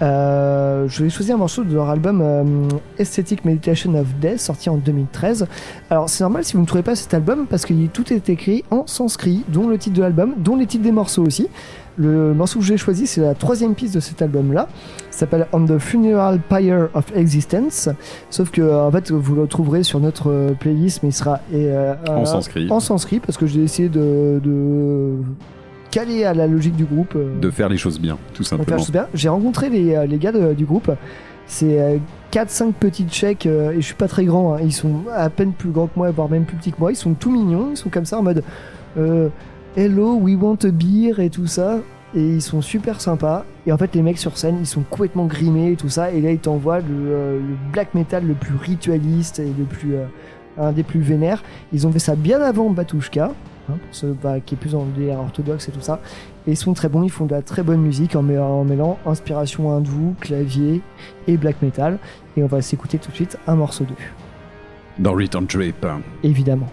Euh, je vais choisir un morceau de leur album euh, Aesthetic Meditation of Death, sorti en 2013. Alors c'est normal si vous ne trouvez pas cet album, parce que tout est écrit en sanskrit, dont le titre de l'album, dont les titres des morceaux aussi. Le morceau que j'ai choisi, c'est la troisième piste de cet album-là. S'appelle On the Funeral Pyre of Existence. Sauf que, euh, en fait, vous le trouverez sur notre euh, playlist, mais il sera et, euh, En sanskrit. en sanskrit, parce que j'ai essayé de, de caler à la logique du groupe. euh, De faire les choses bien, tout va faire simplement. chose bien. J'ai rencontré les, euh, les gars de- du groupe. C'est euh, 4-5 petites tchèques euh, et je suis pas très grand. hein. Ils sont à peine plus grands que moi, voire même plus petits que moi. Ils sont tout mignons. Ils sont comme ça en mode euh, Hello, we want a beer et tout ça. Et ils sont super sympas. Et en fait, les mecs sur scène, ils sont complètement grimés et tout ça. Et là, ils t'envoient le, euh, le black metal le plus ritualiste et le plus, euh, un des plus vénères. Ils ont fait ça bien avant Batushka, hein, pour ceux bah, qui est plus en délire orthodoxe et tout ça. Et ils sont très bons, ils font de la très bonne musique en, mêlant- en mêlant inspiration hindoue, clavier et black metal. Et on va s'écouter tout de suite un morceau d'eux, Dans Return Trip. évidemment.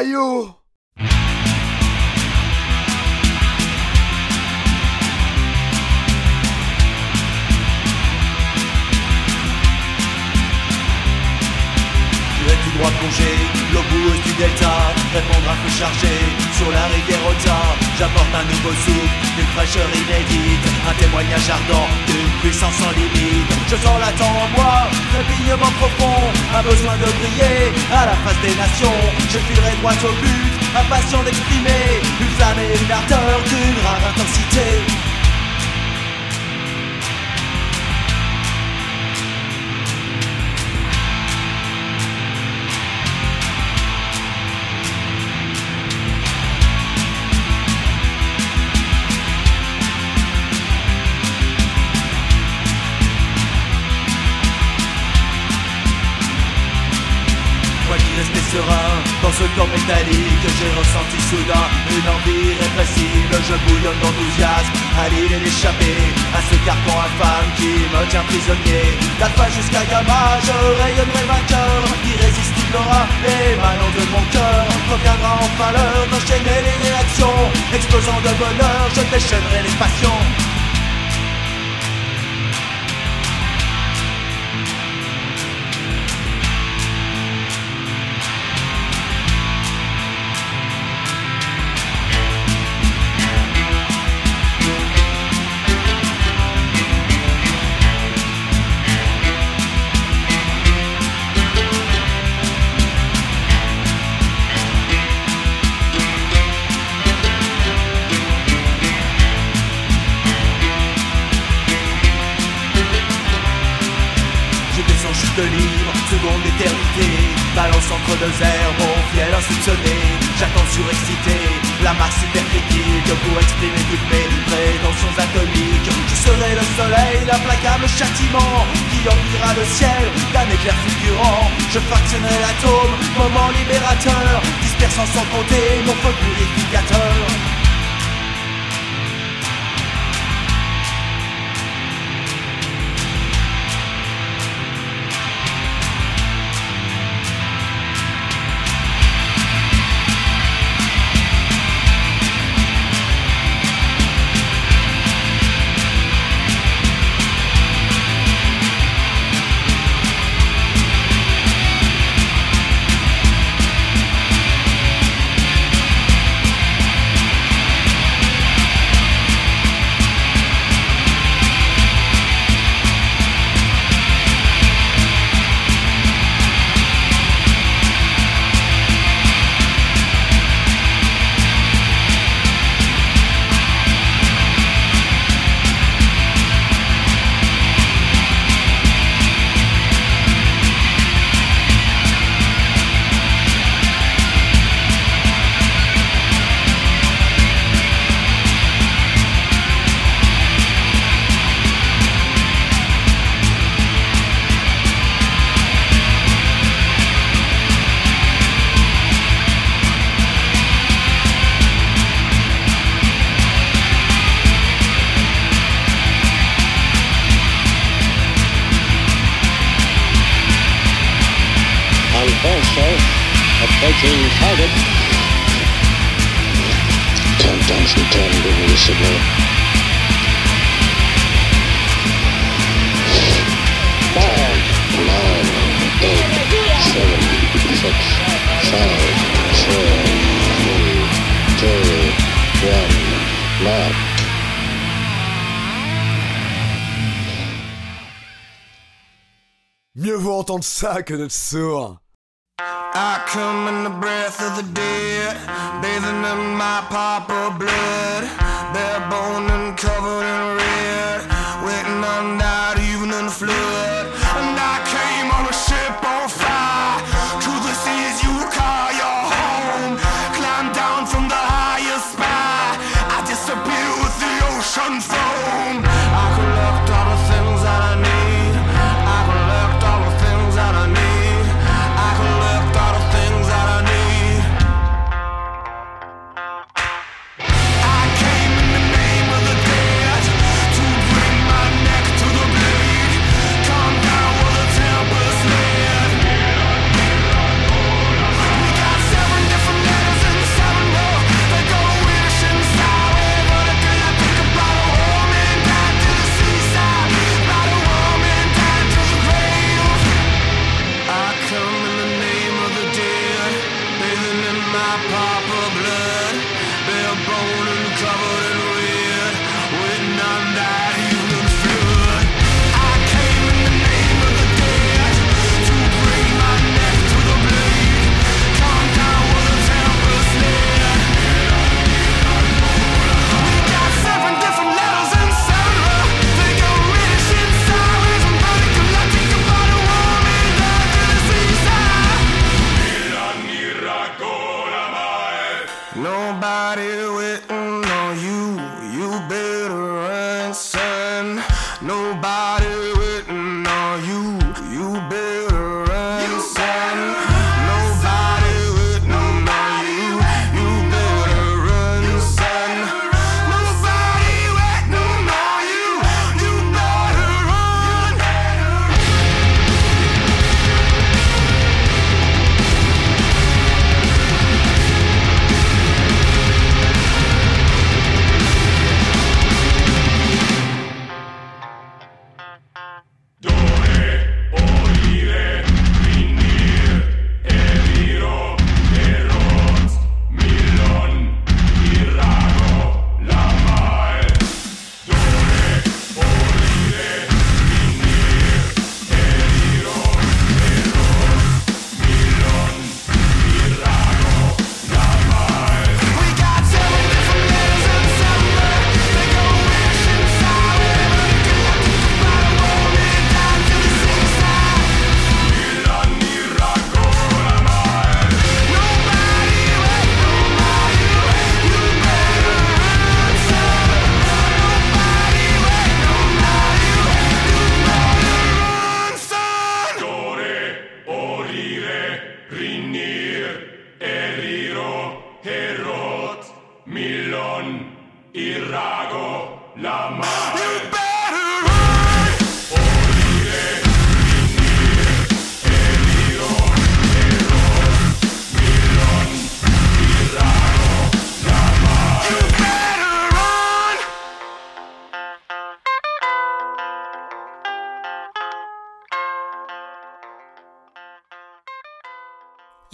L'émission l'eau du delta Répondre un peu chargé. Sur la rivière Ota J'apporte un nouveau souffle, une fraîcheur inédite Un témoignage ardent d'une puissance sans limite. Je sens la temps en moi, trépignement profond Un besoin de briller à la face des nations. Je filerai droit au but, impatient d'exprimer Une flamme et une ardeur d'une rare intensité ce corps métallique J'ai ressenti soudain une envie irrépressible Je bouillonne d'enthousiasme à l'idée d'échapper À ce carcan infâme qui me tient prisonnier. D'alpha jusqu'à gamma je rayonnerai vainqueur. Irrésistible aura émanant de mon cœur. Reviendra enfin l'heure d'enchaîner les réactions. Explosant de bonheur je déchaînerai les passions Airs, mon fiel insoupçonné. J'attends surexcité, la masse hypercritique Pour exprimer toutes mes prétentions atomiques. Je serai le soleil, l'implacable châtiment Qui emplira le ciel d'un éclair fulgurant. Je fractionnerai l'atome, moment libérateur Dispersant sans compter mon feu purificateur Entendre ça que sourd. I come in the breath of the dead, bathing in my pauper blood, bare bone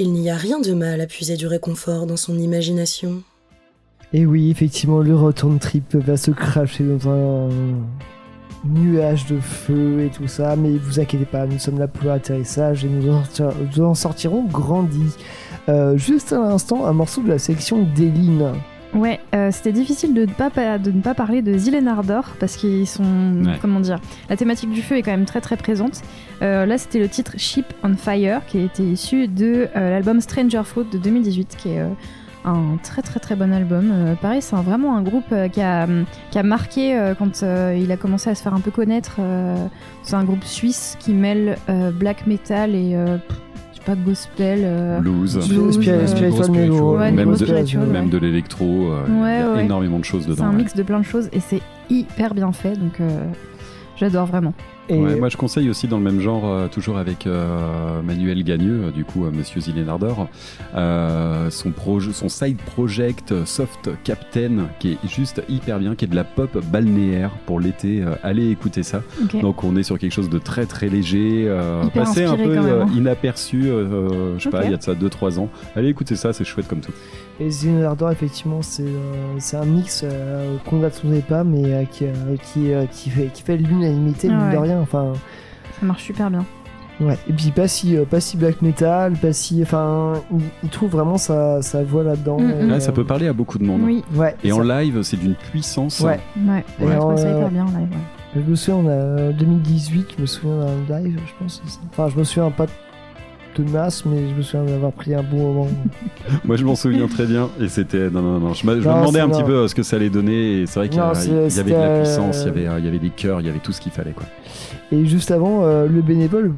Il n'y a rien de mal à puiser du réconfort dans son imagination. Et oui, effectivement, le return trip va se cracher dans un nuage de feu et tout ça, mais vous inquiétez pas, nous sommes là pour l'atterrissage et nous en, sortir- nous en sortirons grandis. Euh, juste à l'instant, un morceau de la section d'Eline. Ouais, euh, c'était difficile de ne, pas, pa- de ne pas parler de Zilenardor parce qu'ils sont. Ouais. Comment dire La thématique du feu est quand même très très présente. Euh, là, c'était le titre Ship on Fire qui était issu de euh, l'album Stranger Fruit de 2018, qui est euh, un très très très bon album. Euh, pareil, c'est un- vraiment un groupe euh, qui, a, qui a marqué euh, quand euh, il a commencé à se faire un peu connaître. euh, c'est un groupe suisse qui mêle euh, black metal et. euh, pff, je sais pas, gospel. euh, Blues, Blues, Spiri- spiritual spiritual, mellow, ouais, même, de, spiritual, même ouais. de l'électro, euh, il y Ouais, a ouais. énormément de choses C'est dedans. un ouais. mix de plein de choses et c'est hyper bien fait, donc euh, j'adore vraiment. Et Ouais, moi je conseille aussi dans le même genre, euh, toujours avec euh, Manuel Gagneux, euh, du coup euh, Monsieur Zilenardor, euh, son, proje- son side project euh, Soft Captain qui est juste hyper bien, qui est de la pop balnéaire pour l'été. Euh, allez écouter ça. Donc on est sur quelque chose de très très léger, euh, passé un peu euh, hein. inaperçu, je sais pas, il y a de ça 2-3 ans. Allez écouter ça, c'est chouette comme tout. Et Zinardor, effectivement, c'est euh, c'est un mix euh, qu'on n'attendait pas, mais euh, qui, euh, qui, euh, qui fait, qui fait l'unanimité, mine de Ouais. rien. Enfin, Ça marche super bien. ouais. Et puis, pas si, euh, pas si black metal, pas si. Enfin, il, trouve vraiment sa, sa voix là-dedans. Mm, mm. Là, ça peut parler à beaucoup de monde. Oui, Ouais. Et en live, c'est d'une puissance. Ouais. ouais. Et J'ai trouvé ça hyper bien en live. ouais. Je me souviens, on a euh, 2018, je me souviens d'un live, je pense. Enfin, je me souviens pas de masse, mais je me souviens d'avoir pris un bon moment. <laughs> Moi, je m'en souviens très bien. Et c'était. Non, non, non. Je, me demandais un petit peu euh, ce que ça allait donner. Et c'est vrai qu'il y, avait de la puissance, il y euh, avait, il y avait des chœurs, il y avait tout ce qu'il fallait. Quoi. Et juste avant, euh, le bénévole,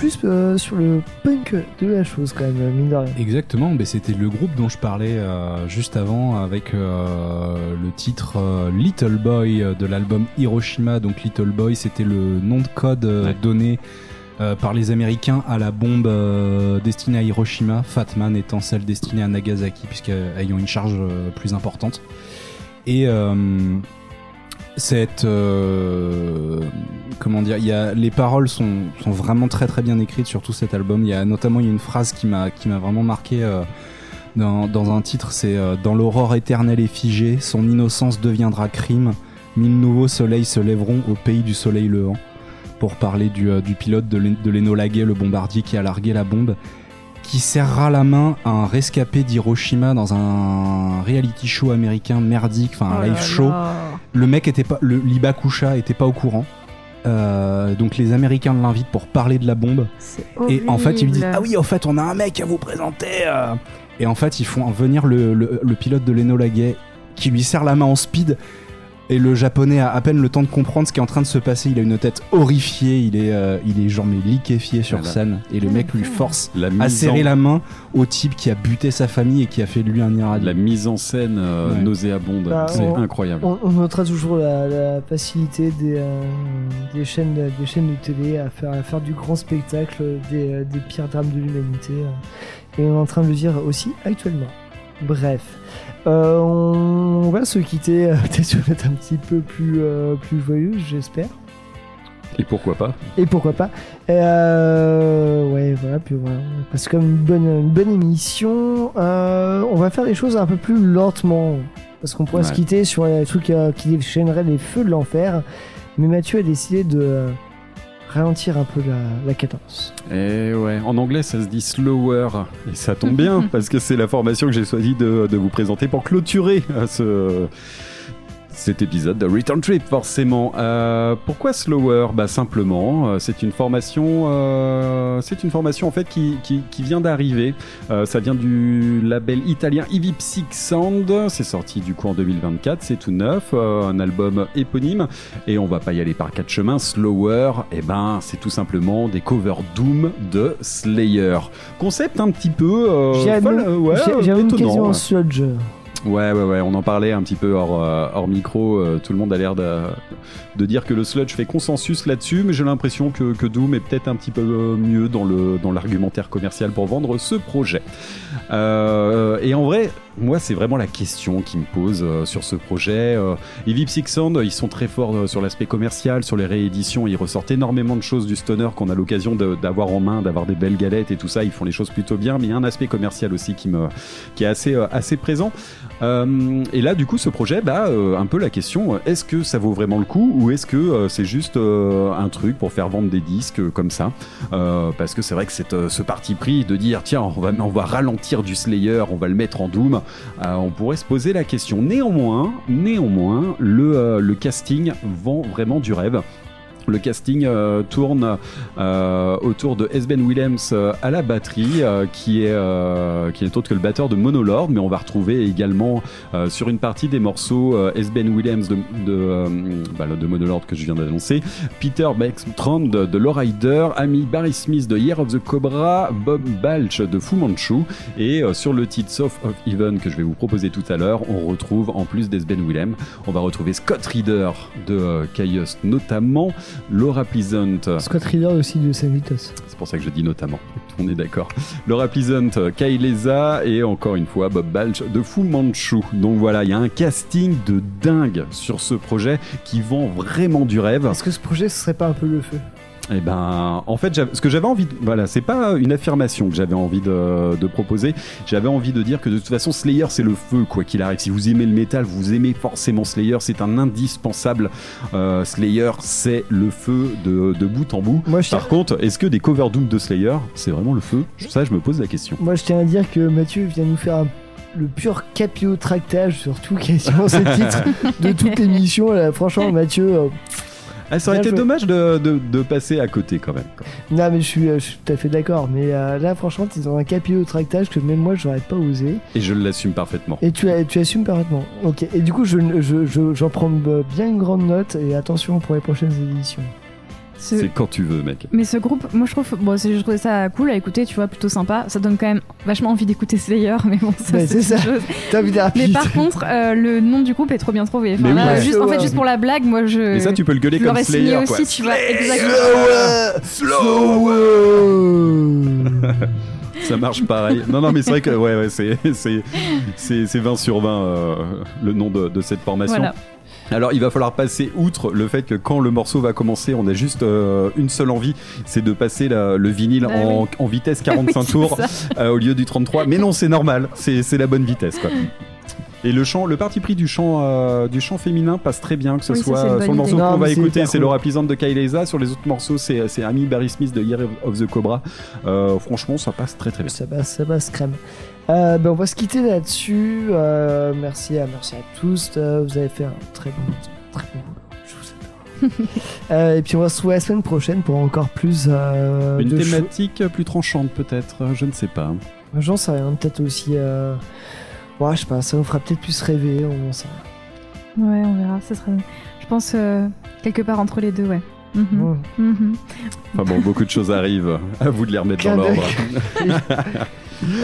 plus euh, sur le punk de la chose, quand même, mine de rien. Exactement, mais c'était le groupe dont je parlais euh, juste avant avec euh, le titre euh, Little Boy de l'album Hiroshima. Donc Little Boy, c'était le nom de code euh, Ouais. donné euh, par les Américains à la bombe euh, destinée à Hiroshima, Fatman étant celle destinée à Nagasaki, puisqu'ayant une charge euh, plus importante. Et euh, cette euh, comment dire les paroles sont, sont vraiment très très bien écrites sur tout cet album. Il y a notamment y a une phrase qui m'a vraiment marqué euh, dans, dans un titre c'est euh, dans l'aurore éternelle et figée son innocence deviendra crime. Mille nouveaux soleils se lèveront au pays du soleil levant pour parler du, euh, du pilote de l'En- de l'Enola Gay, le bombardier qui a largué la bombe qui serrera la main à un rescapé d'Hiroshima dans un reality show américain merdique, enfin un Oh live show là. le mec était pas le l'Ibakusha était pas au courant Euh, donc les Américains l'invitent pour parler de la bombe et en fait il lui dit horrible. ah oui en fait on a un mec à vous présenter euh. et en fait ils font venir le, le, le pilote de l'Enola Gay qui lui serre la main en speed et le japonais a à peine le temps de comprendre ce qui est en train de se passer il a une tête horrifiée il est euh, il est genre mais liquéfié sur Voilà. scène et le mec lui force La à serrer en, la main au type qui a buté sa famille et qui a fait de lui un irradié la mise en scène euh, Ouais. nauséabonde, Bah, c'est incroyable. On, on notera toujours la, la facilité des, euh, des, chaînes, des chaînes de télé à faire, à faire du grand spectacle des, euh, des pires drames de l'humanité. Et on est en train de le dire aussi actuellement. Bref. Euh, on, va se quitter euh, <laughs> peut-être sur une note un petit peu plus, euh, plus joyeuse, j'espère. Et pourquoi pas Et pourquoi pas. Euh, ouais, voilà, puis voilà. Parce que comme une bonne, une bonne émission, on va faire les choses un peu plus lentement. Parce qu'on pourrait se quitter sur un truc euh, qui déchaînerait les feux de l'enfer. Mais Mathieu a décidé de ralentir un peu la, la cadence. Et ouais, en anglais ça se dit slower, et ça tombe bien <laughs> parce que c'est la formation que j'ai choisi de, de vous présenter pour clôturer euh, ce, cet épisode de Return Trip forcément. Euh, pourquoi slower? Bah simplement, euh, c'est une formation, euh, c'est une formation en fait qui, qui, qui vient d'arriver. Euh, ça vient du label italien Ivy Psych Sound. C'est sorti du coup en 2024, c'est tout neuf, euh, un album éponyme. Et on va pas y aller par quatre chemins. Slower, et ben c'est tout simplement des covers Doom de Slayer. Concept un petit peu euh, J'ai ouais, étonnant, quasiment ouais. sludge. Ouais, ouais, ouais, on en parlait un petit peu hors, euh, micro. euh, tout le monde a l'air de, dire que le sludge fait consensus là-dessus, mais j'ai l'impression que, Doom est peut-être un petit peu mieux dans l'argumentaire commercial pour vendre ce projet. Euh, et en vrai, moi, c'est vraiment la question qui me pose euh, sur ce projet. Euh, Six Sound, ils sont très forts euh, sur l'aspect commercial, sur les rééditions. Ils ressortent énormément de choses du stoner qu'on a l'occasion d'avoir en main, d'avoir des belles galettes et tout ça. Ils font les choses plutôt bien, mais il y a un aspect commercial aussi qui, est assez, présent. Et là, du coup, ce projet, bah, un peu la question, est-ce que ça vaut vraiment le coup ou est-ce que c'est juste un truc pour faire vendre des disques comme ça? Parce que c'est vrai que c'est ce parti pris de dire, tiens, on va, on va ralentir du Slayer, on va le mettre en Doom, euh, on pourrait se poser la question. Néanmoins, néanmoins, le, euh, le casting vend vraiment du rêve. Le casting euh, tourne euh, autour de Esben Williams euh, à la batterie, qui, est, qui est autre que le batteur de Monolord, mais on va retrouver également sur une partie des morceaux Esben Williams de, de, bah, de Monolord que je viens d'annoncer, Peter Beckstrand de, de Lowrider, Ami Barry Smith de Year of the Cobra, Bob Balch de Fu Manchu, et sur le titre Soft of Even que je vais vous proposer tout à l'heure, on retrouve en plus d'Esben Willem, on va retrouver Scott Reader de Chaos notamment, Laura Pleasant. Scott Reader aussi de Saint-Vitos. C'est pour ça que je dis notamment. On est d'accord. Laura Pleasant, Kaileza et encore une fois Bob Balch de Fu Manchu. Donc voilà, il y a un casting de dingue sur ce projet qui vend vraiment du rêve. Est-ce que ce projet ce serait pas un peu le feu? Eh ben, en fait, j'avais- ce que j'avais envie, de, voilà, c'est pas une affirmation que j'avais envie de, de proposer. J'avais envie de dire que de toute façon, Slayer, c'est le feu, quoi qu'il arrive. Si vous aimez le métal, vous aimez forcément Slayer. C'est un indispensable. Euh, Slayer, c'est le feu de, de bout en bout. Moi, je Par contre, est-ce que des covers Doom de Slayer, c'est vraiment le feu? Ça, je me pose la question. Moi, je tiens à dire que Mathieu vient nous faire un- le pur capillotractage sur tout quasiment ces titres <laughs> de toute l'émission. Franchement, Mathieu. euh, Ah, ça aurait été dommage de, de- de passer à côté quand même. quoi. Non, mais je suis, euh, je suis tout à fait d'accord. Mais euh, là, franchement, t'es dans un capillotractage que même moi, j'aurais pas osé. Et je l'assume parfaitement. Et tu, as- tu assumes parfaitement. Ok. Et du coup, je, je, je- j'en prends bien une grande note. Et attention pour les prochaines éditions. Ce- C'est quand tu veux, mec. Mais ce groupe, moi je trouve, bon, je trouvais ça cool à écouter, tu vois, plutôt sympa. Ça donne quand même vachement envie d'écouter Slayer, mais bon, ça Ouais, c'est ça. chose. T'as envie Mais par contre, euh, le nom du groupe est trop bien trouvé. Enfin, Mais là, oui. juste, en fait, juste pour la blague, moi je. Et ça, tu peux le gueuler comme Slayer, aussi, quoi. tu vois, exactement. Slower. <laughs> Ça marche pareil. Non, non, mais c'est vrai que ouais, ouais, c'est, c'est, c'est, c'est 20 sur 20 euh, le nom de, de cette formation. Voilà. Alors, il va falloir passer outre le fait que quand le morceau va commencer, on a juste euh, une seule envie, c'est de passer la- le vinyle Bah en, oui. en vitesse <laughs> 45 Oui, c'est tours euh, au lieu du 33. Mais non, c'est normal, c'est, c'est la bonne vitesse, quoi. Et le chant, le parti pris du chant, euh, du chant féminin passe très bien, que ce Oui, soit sur le morceau idée. Qu'on va écouter, c'est cool. Laura Pleasant de Kaileza. Sur les autres morceaux, c'est, c'est Amy Barry Smith de Year of the Cobra. Euh, franchement, ça passe très très bien. Ça passe, ça passe crème. Euh, ben, on va se quitter là-dessus. Euh, merci, à, merci à tous. Euh, vous avez fait un très bon, très bon boulot. Je vous adore. <laughs> Euh, et puis on va se retrouver la semaine prochaine pour encore plus euh, Une de thématique plus tranchante peut-être, je ne sais pas. J'en sais rien. Peut-être aussi. Euh... Ouais, je sais pas. Ça nous fera peut-être plus rêver. On en sait rien. Ouais, on verra. Ça sera, je pense, euh, quelque part entre les deux, ouais. Mhm. Ouais. Mhm. Enfin bon, beaucoup de choses arrivent. À vous de les remettre dans l'ordre. <laughs>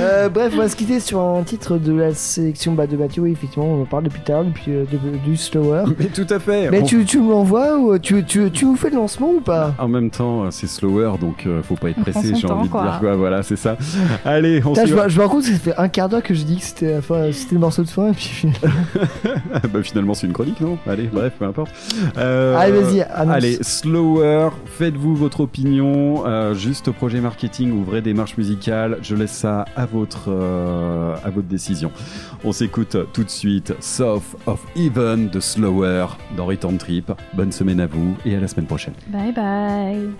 Euh, bref, on va se quitter sur un titre de la sélection bah, de Mathieu. Oui, effectivement, on en parle depuis l'heure, depuis euh, de- du Slower. <laughs> Mais tout à fait. Mais On- tu, tu me l'envoies ou tu, tu, tu nous fais le lancement ou pas? En même temps, c'est slower, donc euh, faut pas être pressé, j'ai envie quoi. de dire quoi. Voilà, c'est ça. <laughs> Allez, on se je, je me rends compte que ça fait un quart d'heure que je dis que c'était la fin- c'était le morceau de fin et puis bah, finalement, c'est une chronique, non? Allez, bref, peu importe. Euh, Allez, vas-y, annonce. Allez, slower, faites-vous votre opinion. Euh, juste projet marketing ou vraie démarche musicale, je laisse ça à votre, euh, à votre décision. On s'écoute tout de suite Soft of Even de Slower dans Return Trip. Bonne semaine à vous et à la semaine prochaine. Bye bye.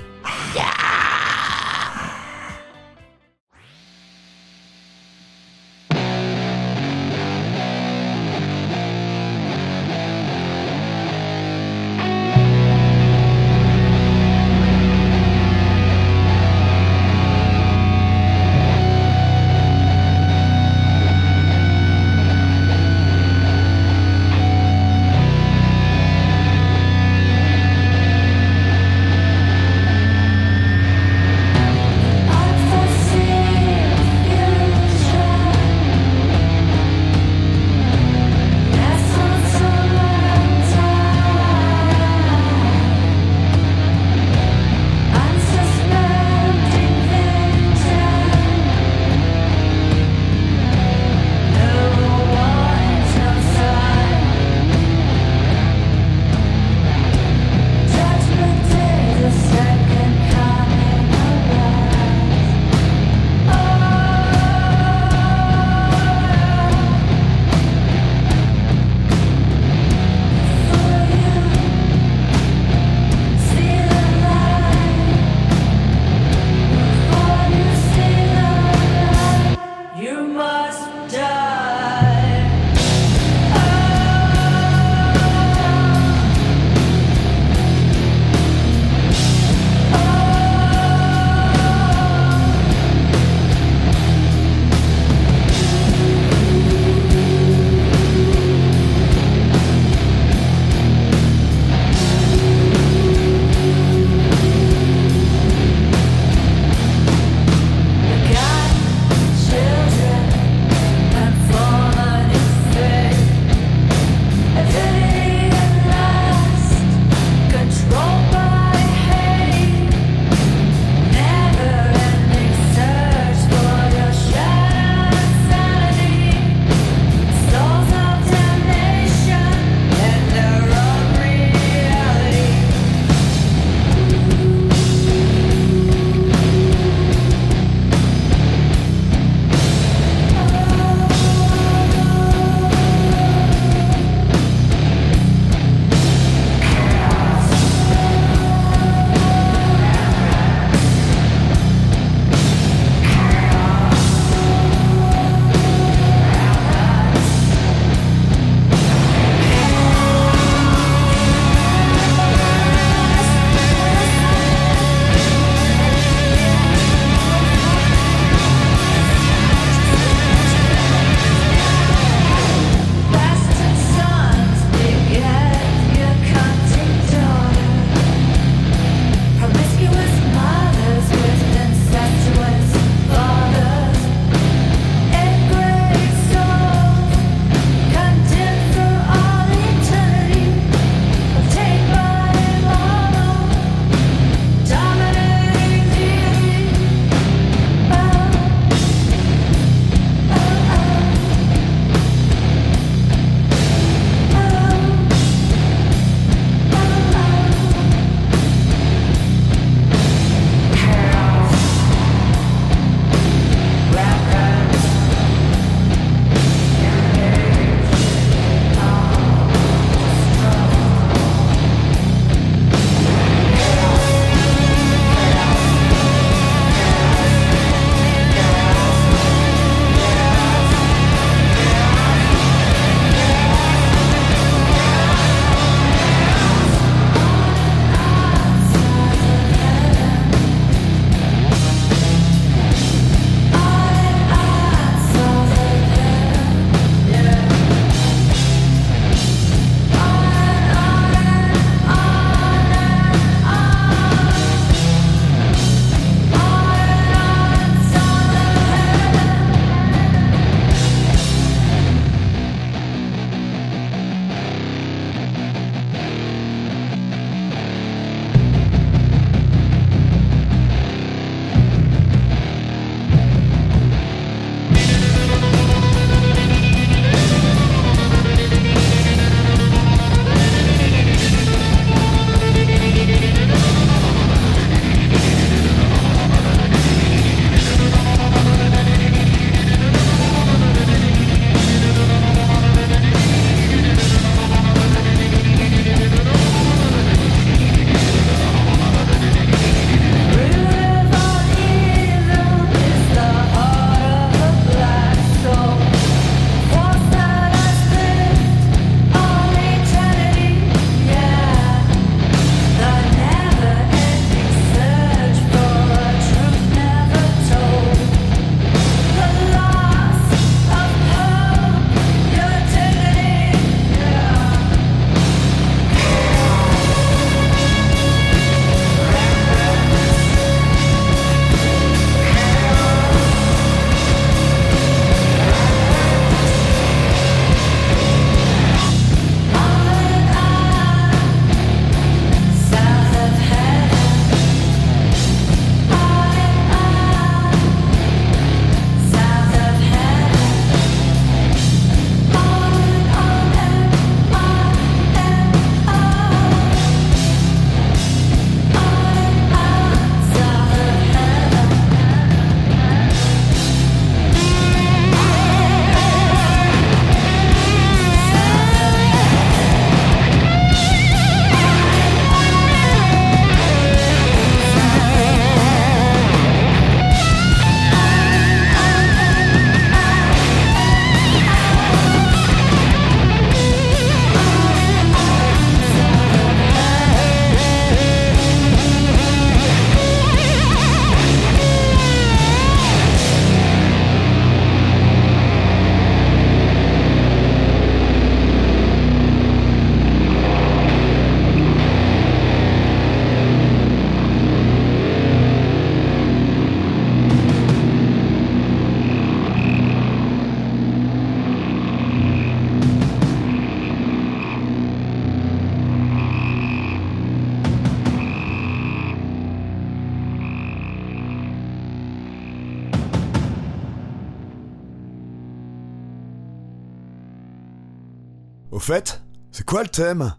Quoi le thème?